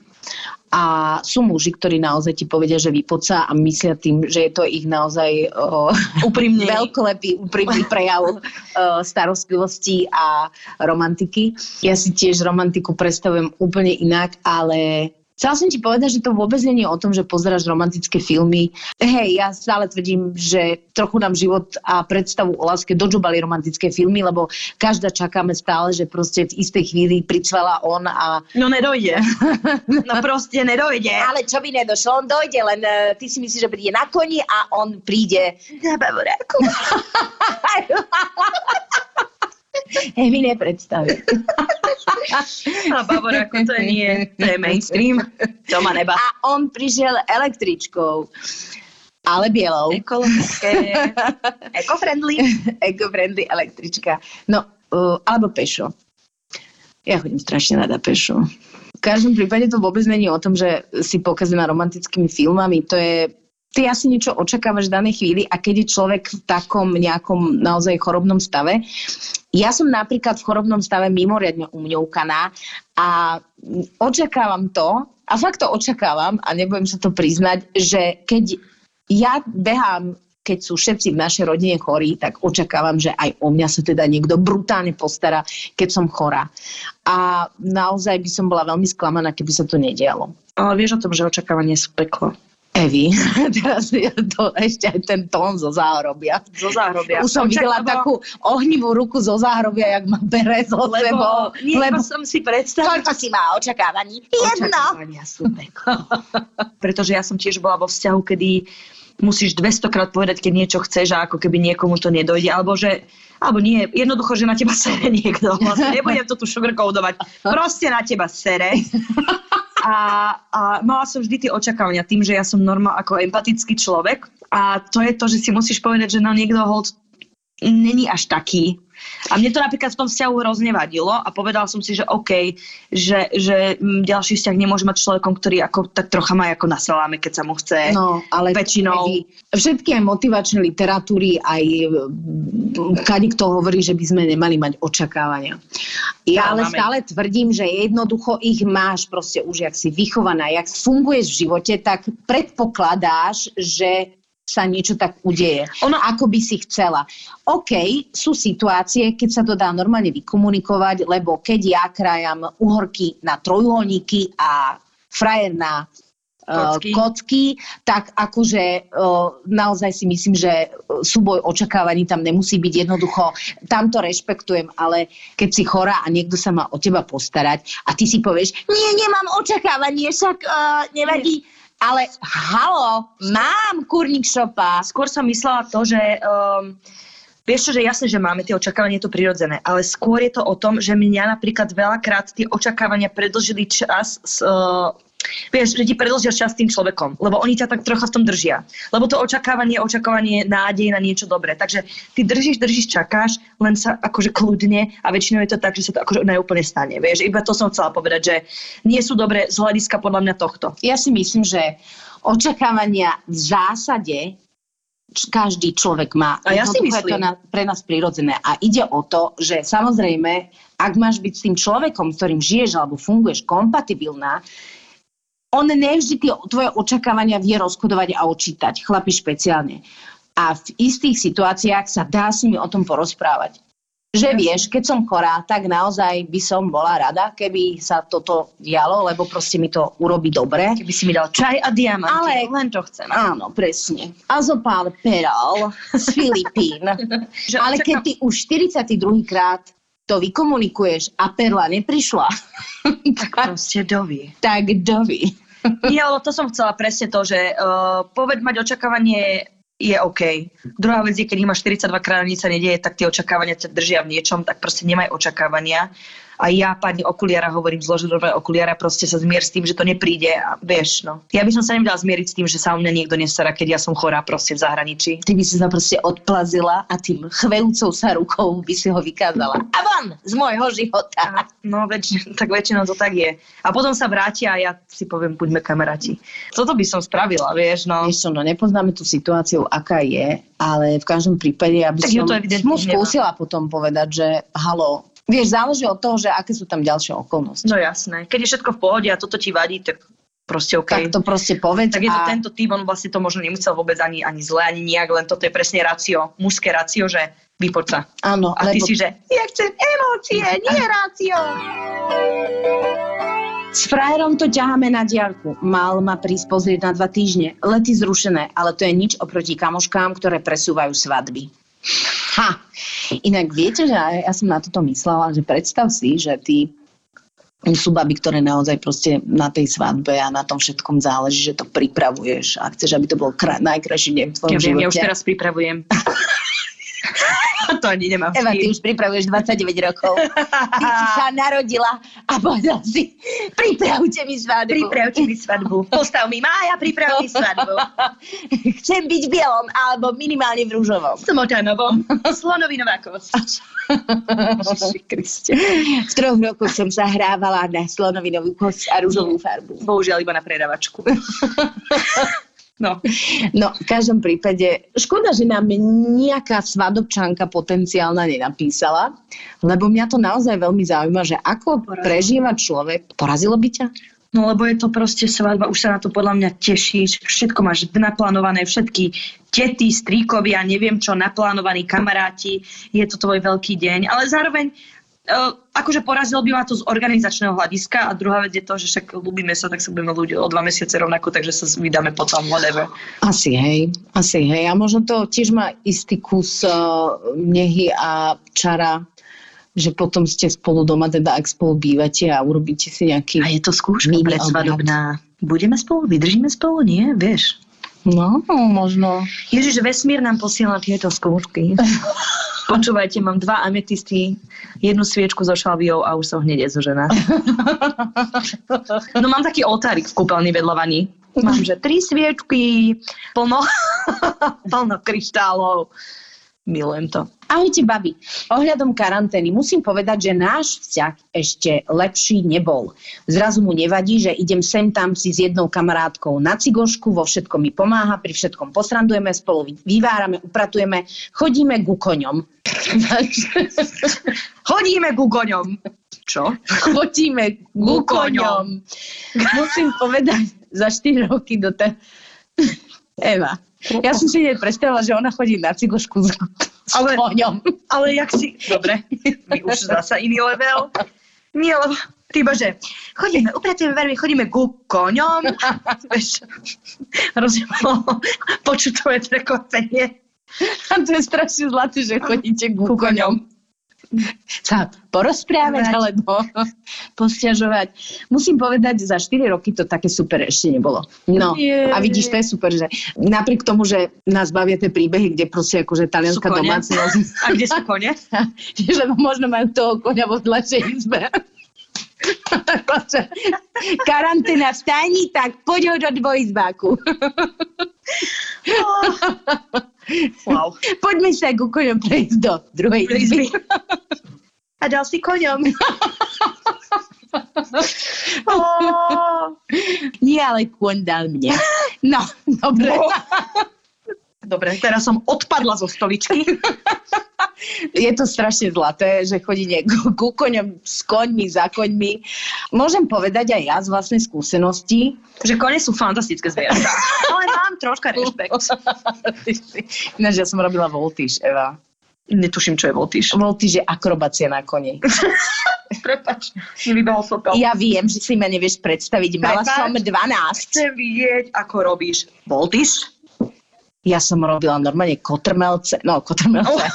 A sú muži, ktorí naozaj ti povedia, že vypoca a myslia tým, že je to ich naozaj (laughs) (laughs) Úprimne. veľkolepý, úprimný (laughs) prejav o, starostlivosti a romantiky. Ja si tiež romantiku predstavujem úplne inak, ale Chcela som ti povedať, že to vôbec nie je o tom, že pozeráš romantické filmy. Hej, ja stále tvrdím, že trochu nám život a predstavu o láske dožobali romantické filmy, lebo každá čakáme stále, že proste v istej chvíli pricvela on a... No nedojde. (laughs) No proste nedojde. Ale čo by nedošlo, on dojde, len uh, ty si myslíš, že príde na koni a on príde Na bavoráku. (laughs) Hej, mi nepredstaví. A bavoráku to je nie, to je mainstream. To ma neba. A on prišiel električkou. Ale bielou. Ekologické, (laughs) eco-friendly. Eco-friendly električka. No, uh, alebo pešo. Ja chodím strašne rada pešo. V každom prípade to vôbec není o tom, že si pokazená romantickými filmami. To je ty asi niečo očakávaš v danej chvíli a keď je človek v takom nejakom naozaj chorobnom stave. Ja som napríklad v chorobnom stave mimoriadne umňoukaná a očakávam to, a fakt to očakávam a nebudem sa to priznať, že keď ja behám keď sú všetci v našej rodine chorí, tak očakávam, že aj o mňa sa teda niekto brutálne postará, keď som chorá. A naozaj by som bola veľmi sklamaná, keby sa to nedialo. Ale vieš o tom, že očakávanie sú peklo. Evi, (laughs) teraz je to ešte aj ten tón zo záhrobia. Zo záhrobia. Už som Očak- videla lebo- takú ohnivú ruku zo záhrobia, jak ma bere so lebo, sebou. nie, lebo som si predstavila. koľko si má očakávaní? Jedno. Očakávania sú. (laughs) Pretože ja som tiež bola vo vzťahu, kedy musíš 200 krát povedať, keď niečo chceš a ako keby niekomu to nedojde. Alebo že alebo nie, jednoducho, že na teba sere niekto. Vlastne nebudem to tu sugarcoatovať. Proste na teba sere. (laughs) A, a mala som vždy tie očakávania tým, že ja som normál ako empatický človek. A to je to, že si musíš povedať, že no niekto hold není až taký. A mne to napríklad v tom vzťahu hrozne vadilo a povedala som si, že OK, že, že mm, ďalší vzťah nemôže mať človekom, ktorý ako, tak trocha má ako na saláme, keď sa mu chce. No, ale Väčšinou. Všetky aj motivačné literatúry, aj mm, kade kto hovorí, že by sme nemali mať očakávania. Ja ale Ale máme. stále tvrdím, že jednoducho ich máš proste už, jak si vychovaná, jak funguješ v živote, tak predpokladáš, že sa niečo tak udeje, Ono- ako by si chcela. OK, sú situácie, keď sa to dá normálne vykomunikovať, lebo keď ja krajam uhorky na trojuholníky a frajer na uh, Kocky. kocky, tak akože uh, naozaj si myslím, že uh, súboj očakávaní tam nemusí byť jednoducho, tam to rešpektujem, ale keď si chorá a niekto sa má o teba postarať a ty si povieš, nie, nemám očakávanie, však uh, nevadí, ale halo, mám kurník šopa. skôr som myslela to, že um, vieš čo, že jasne, že máme tie očakávania, je to prirodzené, ale skôr je to o tom, že mňa napríklad veľakrát tie očakávania predlžili čas s, uh, Vieš, že ti predlžia čas tým človekom, lebo oni ťa tak trocha v tom držia. Lebo to očakávanie očakávanie nádej na niečo dobré. Takže ty držíš, držíš, čakáš, len sa akože kľudne a väčšinou je to tak, že sa to akože neúplne stane. Vieš, iba to som chcela povedať, že nie sú dobré z hľadiska podľa mňa tohto. Ja si myslím, že očakávania v zásade každý človek má. A ja si Jednoducho je to myslím. na, pre nás prirodzené. A ide o to, že samozrejme, ak máš byť s tým človekom, s ktorým žiješ alebo funguješ kompatibilná, on nevždy tie tvoje očakávania vie rozkodovať a očítať, chlapi špeciálne. A v istých situáciách sa dá s nimi o tom porozprávať. Že vieš, keď som chorá, tak naozaj by som bola rada, keby sa toto dialo, lebo proste mi to urobí dobre. Keby si mi dal čaj a diamanty, Ale- len to chcem. Áno, presne. A zo pár perol z Filipín. (laughs) Že Ale keď očaká- ty už 42. krát to vykomunikuješ a perla neprišla, (laughs) Proste dovi. tak dovi. Nie, lebo to som chcela presne to, že uh, poved mať očakávanie je OK. Druhá vec je, keď máš 42 krát a nič sa nedieje, tak tie očakávania ťa držia v niečom, tak proste nemaj očakávania. A ja pani okuliara hovorím zložilové okuliara, proste sa zmier s tým, že to nepríde a vieš, no. Ja by som sa nevedela zmieriť s tým, že sa o mňa niekto nestará, keď ja som chorá proste v zahraničí. Ty by si sa proste odplazila a tým chvejúcou sa rukou by si ho vykázala. A von z môjho života. No, väč- tak väčšinou to tak je. A potom sa vrátia a ja si poviem, buďme kamaráti. Toto by som spravila, vieš, no. Vieš čo, no nepoznáme tú situáciu, aká je, ale v každom prípade, aby Tak som to mu hnevá. skúsila potom povedať, že halo, vieš, záleží od toho, že aké sú tam ďalšie okolnosti. No jasné. Keď je všetko v pohode a toto ti vadí, tak proste OK. Tak to proste povedz tak je to a tento typ, on vlastne to možno nemusel vôbec ani, ani zle, ani nejak, len toto je presne racio, mužské racio, že vypoď sa. áno, A ty lebo si, že ja chcem emócie, nie racio. s frajerom to ťaháme na diaľku. Mal ma prísť pozrieť na dva týždne. Lety zrušené, ale to je nič oproti kamoškám, ktoré presúvajú svadby. Ha! Inak viete, že aj ja som na toto myslela, že predstav si, že ty sú baby, ktoré naozaj proste na tej svadbe a na tom všetkom záleží, že to pripravuješ a chceš, aby to bol krá- najkrajší deň v tvojom Ja viem, živote. ja už teraz pripravujem. (laughs) (laughs) to ani nemám Eva, ty už pripravuješ 29 rokov. Ty si sa (laughs) narodila a povedal si, pripravte mi svadbu. Pripravte mi svadbu. Postav mi Mája, priprav mi svadbu. (laughs) Chcem byť v bielom alebo minimálne v rúžovom. Smotanovom. Slonovinová kosť. Kriste. V troch rokoch som sa hrávala na slonovinovú kosť a rúžovú farbu. Bohužiaľ iba na predavačku. No, No, v každom prípade, škoda, že nám nejaká svadobčanka potenciálna nenapísala, lebo mňa to naozaj veľmi zaujíma, že ako Porazilo. prežíva človek. Porazilo by ťa? No lebo je to proste svadba, už sa na to podľa mňa tešíš, všetko máš naplánované, všetky tety, stríkovia, neviem čo, naplánovaní kamaráti, je to tvoj veľký deň, ale zároveň akože porazilo by ma to z organizačného hľadiska a druhá vec je to, že však ľúbime sa, tak sa budeme ľudia o dva mesiace rovnako, takže sa vydáme potom, whatever. Asi hej, asi hej. A možno to tiež má istý kus uh, nehy a čara, že potom ste spolu doma, teda ak spolu bývate a urobíte si nejaký... A je to skúška predsvadobná. Budeme spolu, vydržíme spolu, nie? Vieš. No, možno. Ježiš, vesmír nám posiela tieto skúšky. (laughs) Počúvajte, mám dva ametisty, jednu sviečku so šalviou a už som hneď zožená. (laughs) No mám taký oltárik v kúpeľni vedľa vani. Mám, že tri sviečky, plno, (laughs) plno kryštálov. Milujem to. Ahojte, babi. Ohľadom karantény musím povedať, že náš vzťah ešte lepší nebol. Zrazu mu nevadí, že idem sem tam si s jednou kamarátkou na cigošku, vo všetkom mi pomáha, pri všetkom posrandujeme, spolu vyvárame, upratujeme, chodíme ku koňom. (laughs) Chodíme ku koňom. Čo? chodíme ku koňom. Musím povedať, za 4 roky do te... Eva, ja som si hneď predstavila, že ona chodí na cigošku s, s Ale- koňom. Ale jak si... Dobre, my už zasa iný level. Nie, lebo ty bože, chodíme, upratujeme veľmi, chodíme ku koňom. Vieš, rozumiem, počuť tvoje trekotenie. A to je strašne zlaté, že chodíte ku, Ku koňom. Sa porozprávať alebo (laughs) posťažovať. Musím povedať, za 4 roky to také super ešte nebolo. No Nie. a vidíš, to je super, že napriek tomu, že nás bavia tie príbehy, kde proste akože talianská domácnosť, A kde sú kone? (laughs) lebo možno majú toho koňa vo vedľajšej izbe. (laughs) Akože, Karanténa v stajni, tak poď ho do dvojizbáku. Wow. Poďme sa ku koňom prejsť do druhej izby. A dal si koňom. (laughs) Oh. Nie, ale kôň dal mne. No, dobre. Dobre, teraz som odpadla zo stoličky. Je to strašne zlaté, že chodí nie ku, ku koňom s koňmi, za koňmi. Môžem povedať aj ja z vlastnej skúsenosti. Že kone sú fantastické zvieratá. (laughs) Ale mám troška rešpekt. (laughs) Ináč ja som robila voltíž, Eva. Netuším, čo je voltíž. Voltíž je akrobácia na koni. (laughs) Prepač, mi vybehol sopel. Ja viem, že si ma nevieš predstaviť. Mala Prepáč. som 12. Chcem vidieť, ako robíš voltíž. Ja som robila normálne kotrmelce. No, kotrmelce.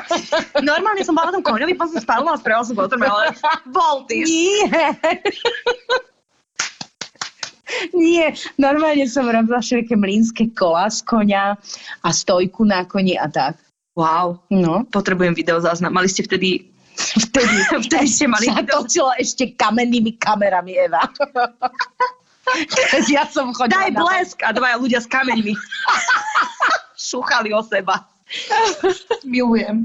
(laughs) Normálne som bola na tom koňovi, potom som spadla a spravila som potom, ale voltíž. Nie. Nie, normálne som robila všetké mlínske kola z konia a stojku na koni a tak. Wow, No, potrebujem video záznam. Mali ste vtedy Vtedy, (laughs) Vtedy ste mali sa video. ešte kamennými kamerami, Eva. (laughs) ja som chodila Daj na- blesk! A dvaja ľudia s kameňmi. (laughs) Šúchali o seba. Milujem.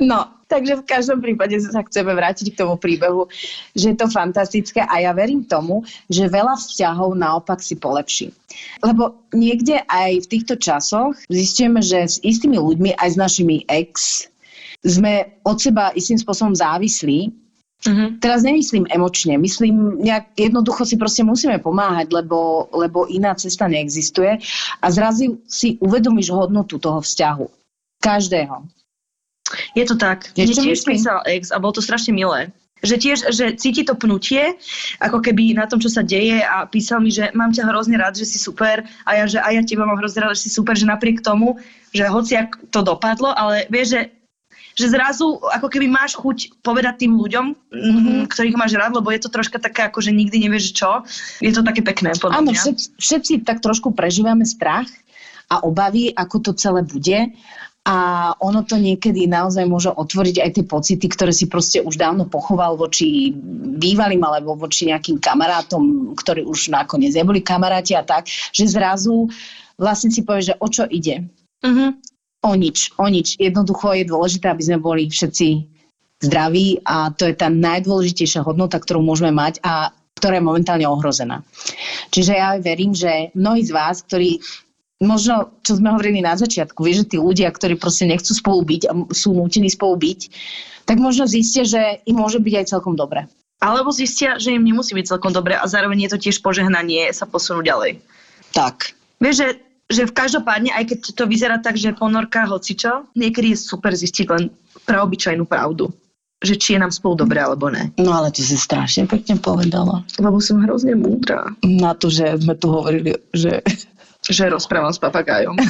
No, takže v každom prípade sa chceme vrátiť k tomu príbehu, že je to fantastické a ja verím tomu, že veľa vzťahov naopak si polepší. Lebo niekde aj v týchto časoch zistíme, že s istými ľuďmi, aj s našimi ex, sme od seba istým spôsobom závislí Mhm. Teraz nemyslím emočne, myslím, nejak jednoducho si proste musíme pomáhať, lebo, lebo iná cesta neexistuje a zrazu si uvedomíš hodnotu toho vzťahu. Každého. Je to tak. Mne čo tiež písal ex a bolo to strašne milé. Že tiež, že cíti to pnutie, ako keby na tom, čo sa deje a písal mi, že mám ťa hrozne rád, že si super a ja, že a ja teba mám hrozne rád, že si super, že napriek tomu, že hoci ak to dopadlo, ale vieš, že že zrazu ako keby máš chuť povedať tým ľuďom, mm-hmm. ktorých máš rád, lebo je to troška také, ako že nikdy nevieš čo. Je to také pekné, podľa Áno, mňa. všetci, všetci tak trošku prežívame strach a obavy, ako to celé bude. A ono to niekedy naozaj môže otvoriť aj tie pocity, ktoré si proste už dávno pochoval voči bývalým alebo voči nejakým kamarátom, ktorí už nakoniec neboli kamaráti a tak, že zrazu vlastne si povieš, že o čo ide. Mm-hmm. O nič, o nič. Jednoducho je dôležité, aby sme boli všetci zdraví a to je tá najdôležitejšia hodnota, ktorú môžeme mať a ktorá je momentálne ohrozená. Čiže ja verím, že mnohí z vás, ktorí možno, čo sme hovorili na začiatku, vieš, že tí ľudia, ktorí proste nechcú spolu byť a sú nútení spolu byť, tak možno zistia, že im môže byť aj celkom dobre. Alebo zistia, že im nemusí byť celkom dobre a zároveň je to tiež požehnanie sa posunúť ďalej. Tak. Vieš, že, že v každopádne, aj keď to vyzerá tak, že ponorka hocičo, niekedy je super zistiť len praobyčajnú pravdu. Že či je nám spolu dobre alebo ne. No ale to si strašne pekne povedala. Lebo som hrozne múdra. Na to, že sme tu hovorili, že Že rozprávam s papagájom, (laughs)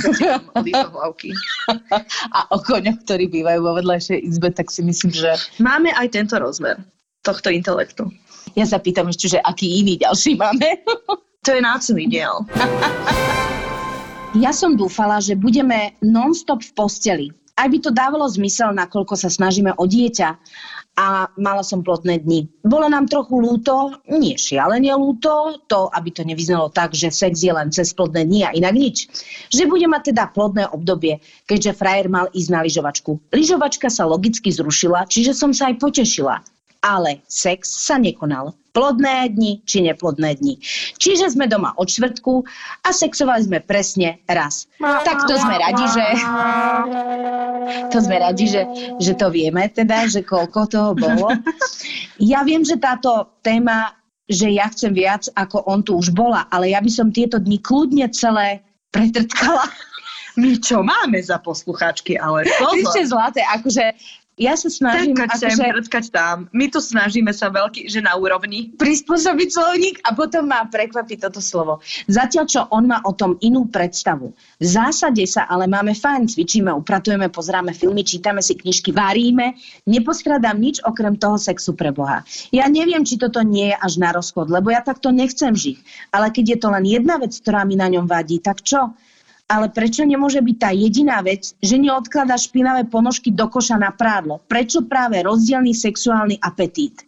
a o koňoch, ktorí bývajú vo vedľajšej izbe, tak si myslím, že Máme aj tento rozmer tohto intelektu. ja sa pýtam ešte, že aký iný ďalší máme. To je nácný diel. Ja som dúfala, že budeme non-stop v posteli. Aj by to dávalo zmysel, nakoľko sa snažíme o dieťa a mala som plodné dni. Bolo nám trochu lúto, nie šialene lúto, to, aby to nevyznalo tak, že sex je len cez plodné dni a inak nič. Že bude mať teda plodné obdobie, keďže frajer mal ísť na lyžovačku. Lyžovačka sa logicky zrušila, čiže som sa aj potešila. Ale sex sa nekonal. Plodné dni či neplodné dni. Čiže sme doma od čtvrtku a sexovali sme presne raz. Tak to sme radi, že... To sme radi, že, že to vieme teda, že koľko toho bolo. Ja viem, že táto téma, že ja chcem viac, ako on tu už bola, ale ja by som tieto dni kľudne celé pretrtkala. (laughs) My čo máme za poslucháčky, ale pozor. zlaté, akože ja sa snažím sem, akože trtkať tam. My tu snažíme sa veľký, že na úrovni. prispôsobiť slovník a potom má prekvapiť toto slovo. Zatiaľ, čo on má o tom inú predstavu. V zásade sa ale máme fajn, cvičíme, upratujeme, pozráme filmy, čítame si knižky, varíme. Nepostradám nič okrem toho sexu pre Boha. Ja neviem, či toto nie je až na rozchod, lebo ja takto nechcem žiť. Ale keď je to len jedna vec, ktorá mi na ňom vadí, tak čo? Ale prečo nemôže byť tá jediná vec, že neodkladá špinavé ponožky do koša na prádlo? Prečo práve rozdielný sexuálny apetít?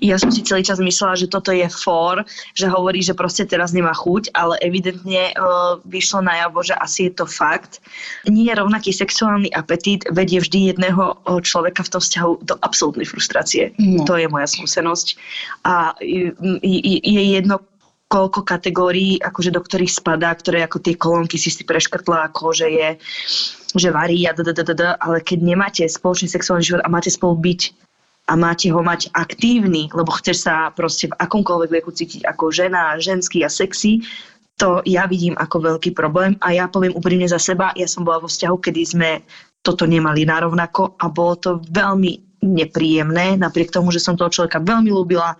Ja som si celý čas myslela, že toto je for, že hovorí, že proste teraz nemá chuť, ale evidentne uh, vyšlo najavo, že asi je to fakt. Nie je rovnaký sexuálny apetít vedie vždy jedného uh, človeka v tom vzťahu do absolútnej frustrácie. No. To je moja skúsenosť. A je, je jedno, koľko kategórií, akože do ktorých spadá, ktoré ako tie kolónky si si preškrtla, ako že je, že varí a da, da, da, da, ale keď nemáte spoločný sexuálny život a máte spolu byť a máte ho mať aktívny, lebo chceš sa proste v akomkoľvek veku cítiť ako žena, ženský a sexy, to ja vidím ako veľký problém. A ja poviem úprimne za seba, ja som bola vo vzťahu, kedy sme toto nemali narovnako a bolo to veľmi nepríjemné, napriek tomu, že som toho človeka veľmi ľúbila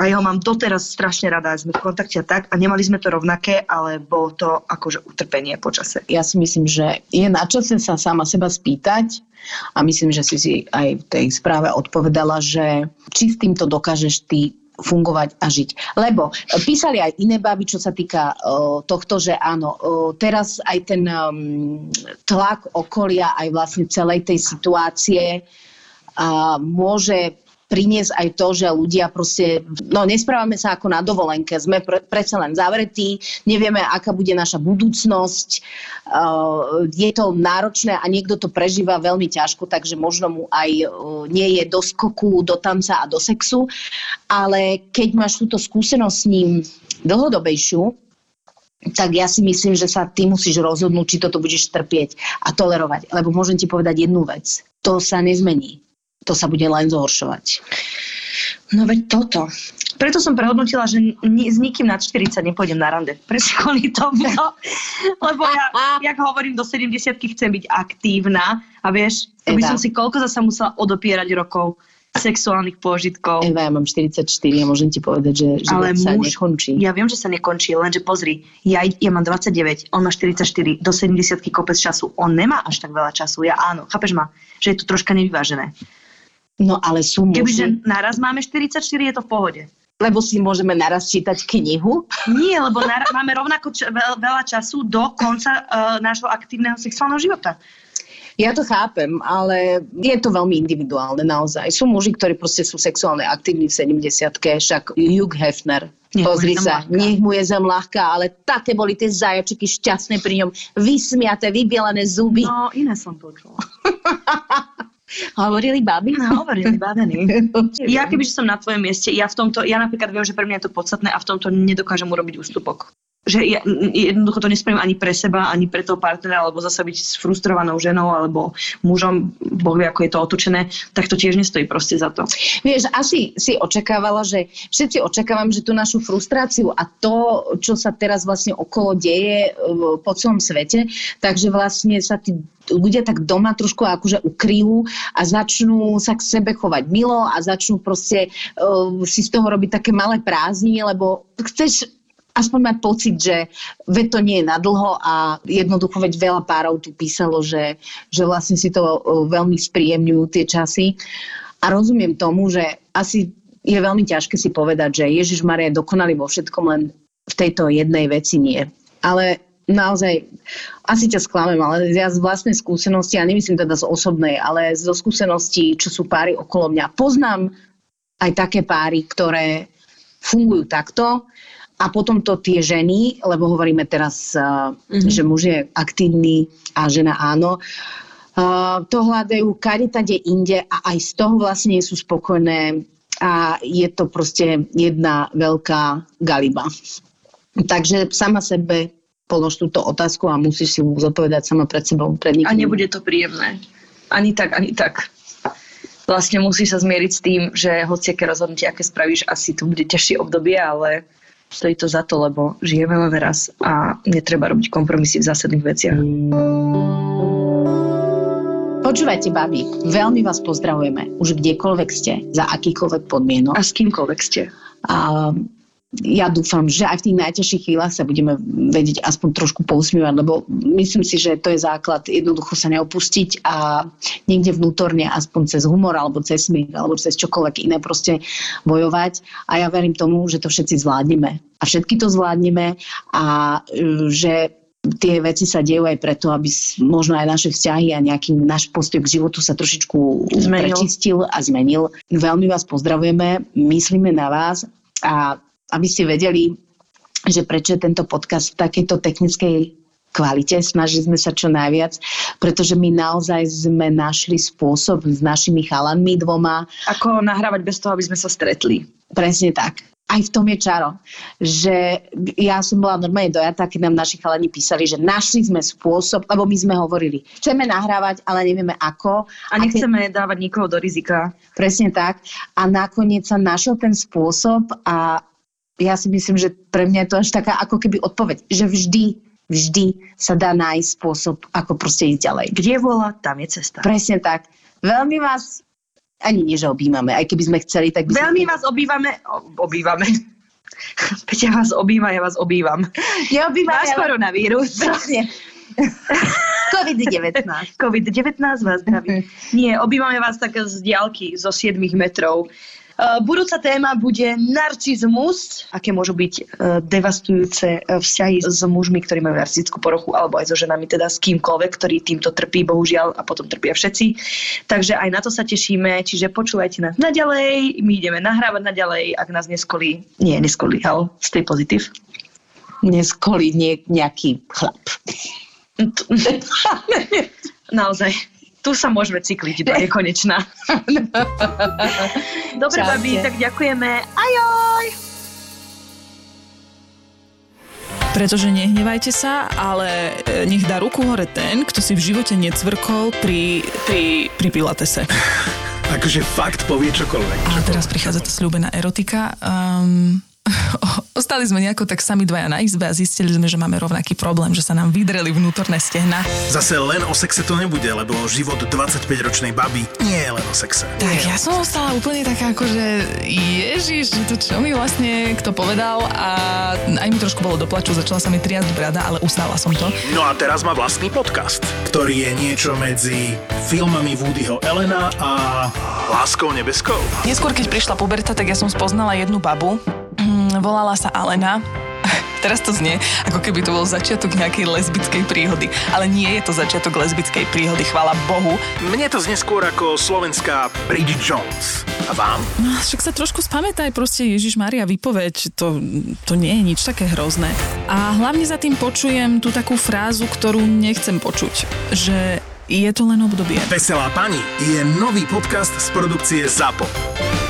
a ja mám doteraz strašne rada, sme v kontakte a tak a nemali sme to rovnaké, ale bolo to akože utrpenie počase. ja si myslím, že je na čase sa sama seba spýtať a myslím, že si si aj v tej správe odpovedala, že či s týmto dokážeš ty fungovať a žiť. Lebo písali aj iné baby, čo sa týka uh, tohto, že áno, uh, teraz aj ten um, tlak okolia, aj vlastne celej tej situácie a môže priniesť aj to, že ľudia proste, no nesprávame sa ako na dovolenke, sme pre, predsa len zavretí, nevieme, aká bude naša budúcnosť, uh, je to náročné a niekto to prežíva veľmi ťažko, takže možno mu aj uh, nie je do skoku, do tanca a do sexu, ale keď máš túto skúsenosť s ním dlhodobejšiu, tak ja si myslím, že sa ty musíš rozhodnúť, či toto budeš trpieť a tolerovať. Lebo môžem ti povedať jednu vec. To sa nezmení to sa bude len zhoršovať. No veď toto. Preto som prehodnotila, že ni- s nikým nad 40 nepôjdem na rande. (laughs) Presne kvôli tomu. Lebo ja, jak hovorím, do 70 chcem byť aktívna a vieš, to by som si koľko zasa musela odopierať rokov sexuálnych pôžitkov. Eva, ja mám 44 a môžem ti povedať, že život Ale sa muž- nekončí. Ja viem, že sa nekončí, lenže pozri, ja, ja mám 29, on má 44, do 70 kopec času. On nemá až tak veľa času, ja áno. Chápeš ma? Že je to troška nevyvážené. No ale sú muži, Kebyže naraz máme 44, je to v pohode. lebo si môžeme naraz čítať knihu. Nie, lebo na, (laughs) máme rovnako č- veľ, veľa času do konca uh, nášho aktívneho sexuálneho života. Ja to chápem, ale je to veľmi individuálne naozaj. Sú muži, ktorí proste sú sexuálne aktívni v 70 však Hugh Hefner. Nech Pozri sa, ľahká. nech mu je zem ľahká, ale také boli tie zajačiky šťastné pri ňom, vysmiaté, vybielené zuby. No, iné som počula. (laughs) Hovorili baby? No, hovorili bavení. (laughs) Ja keby som na tvojom mieste, ja v tomto, ja napríklad viem, že pre mňa je to podstatné a v tomto nedokážem urobiť ústupok. Že ja, jednoducho to nespravím ani pre seba, ani pre toho partnera, alebo zase byť s frustrovanou ženou alebo mužom, boh vie, ako je to otočené, tak to tiež nestojí proste za to. Vieš, asi si očakávala, že všetci očakávame, že tú našu frustráciu a to, čo sa teraz vlastne okolo deje e, po celom svete, takže vlastne sa tí ľudia tak doma trošku akože ukryjú a začnú sa k sebe chovať milo a začnú proste uh, si z toho robiť také malé prázdniny, lebo chceš aspoň mať pocit, že veď to nie je nadlho a jednoducho veď veľa párov tu písalo, že, že vlastne si to veľmi spríjemňujú tie časy. A rozumiem tomu, že asi je veľmi ťažké si povedať, že Ježiš Maria je dokonalý vo všetkom, len v tejto jednej veci nie. Ale naozaj, asi ťa sklamem, ale ja z vlastnej skúsenosti, a nemyslím teda z osobnej, ale zo skúseností, čo sú páry okolo mňa, poznám aj také páry, ktoré fungujú takto a potom to tie ženy, lebo hovoríme teraz, mm-hmm. že muž je aktívny a žena áno, uh, to hľadajú kade tade inde a aj z toho vlastne sú spokojné a je to proste jedna veľká galiba. Takže sama sebe polož túto otázku a musíš si ju zodpovedať sama pred sebou, pred nikým. A nebude to príjemné. Ani tak, ani tak. Vlastne musíš sa zmieriť s tým, že hociaké rozhodnutie, aké spravíš, asi to bude ťažšie obdobie, ale stojí to za to, lebo žijeme len raz a netreba robiť kompromisy v zásadných veciach. Počúvajte, babi, veľmi vás pozdravujeme, už kdekoľvek ste, za akýkoľvek podmienok. A s kýmkoľvek ste. A ja dúfam, že aj v tých najťažších chvíľach sa budeme vedieť aspoň trošku pousmievať, lebo myslím si, že to je základ jednoducho sa neopustiť a niekde vnútorne aspoň cez humor alebo cez smích alebo cez čokoľvek iné proste bojovať. A ja verím tomu, že to všetci zvládneme. A všetky to zvládneme a e, že tie veci sa dejú aj preto, aby možno aj naše vzťahy a nejaký náš postoj k životu sa trošičku Zmenil. prečistil a zmenil. Veľmi vás pozdravujeme, myslíme na vás a aby ste vedeli, že prečo je tento podcast v takejto technickej kvalite, snažili sme sa čo najviac, pretože my naozaj sme našli spôsob s našimi chalanmi dvoma, Ako nahrávať bez toho, aby sme sa stretli. presne tak. Aj v tom je čaro, že ja som bola normálne dojatá, keď nám naši chalani písali, že našli sme spôsob, lebo my sme hovorili, chceme nahrávať, ale nevieme ako. A nechceme dávať nikoho do rizika. Presne tak. A nakoniec sa našiel ten spôsob a ja si myslím, že pre mňa je to až taká ako keby odpoveď, že vždy, vždy sa dá nájsť spôsob, ako proste ísť ďalej. Kde vola, tam je cesta. Presne tak. Veľmi vás, ani nie, že objímame, aj keby sme chceli, tak by Veľmi sme... vás obývame. Obývame. (laughs) Peťa vás obýva, ja vás obývam. Neobjímame, Váš ale... koronavírus. Presne. (laughs) COVID-19. COVID-19 vás zdraví. Nie, obývame vás tak z diálky, zo 7 metrov. Uh, budúca téma bude narcizmus, aké môžu byť uh, devastujúce uh, vzťahy s mužmi, ktorí majú narcistickú poruchu, alebo aj so ženami, teda s kýmkoľvek, ktorý týmto trpí, bohužiaľ, a potom trpia všetci. Takže aj na to sa tešíme, čiže počúvajte nás naďalej, my ideme nahrávať naďalej, ak nás neskolí, nie, neskolí, ale stay pozitív. Neskolí nie, nejaký chlap. (laughs) Naozaj. Tu sa môžeme cykliť, iba je konečná. (laughs) Dobre, Čaute. babi, tak ďakujeme. Ajoj! Pretože nehnevajte sa, ale e, nech dá ruku hore ten, kto si v živote necvrkol pri, pri, pri pilatese. (laughs) Akože fakt povie čokoľvek. A teraz prichádza tá slúbená erotika. Um, (laughs) ostali sme nejako tak sami dvaja na izbe a zistili sme, že máme rovnaký problém, že sa nám vydreli vnútorné stehna. Zase len o sexe to nebude, lebo život 25-ročnej baby nie je len o sexe. Tak ja som ostala úplne taká ako, že ježiš, že to čo mi vlastne kto povedal a aj mi trošku bolo doplaču, začala sa mi triasť brada, ale ustála som to. No a teraz má vlastný podcast, ktorý je niečo medzi filmami Woodyho Elena a Láskou nebeskou. Neskôr, keď prišla puberta, tak ja som spoznala jednu babu. Mm, Volala sa Alena. (laughs) Teraz to znie, ako keby to bol začiatok nejakej lesbickej príhody. Ale nie je to začiatok lesbickej príhody, chvála Bohu. Mne to znie skôr ako slovenská Bridget Jones. A vám? No, však sa trošku spamätaj, proste Ježiš Maria, vypoveď, to, to nie je nič také hrozné. A hlavne za tým počujem tú takú frázu, ktorú nechcem počuť, že je to len obdobie. Veselá pani je nový podcast z produkcie ZAPO.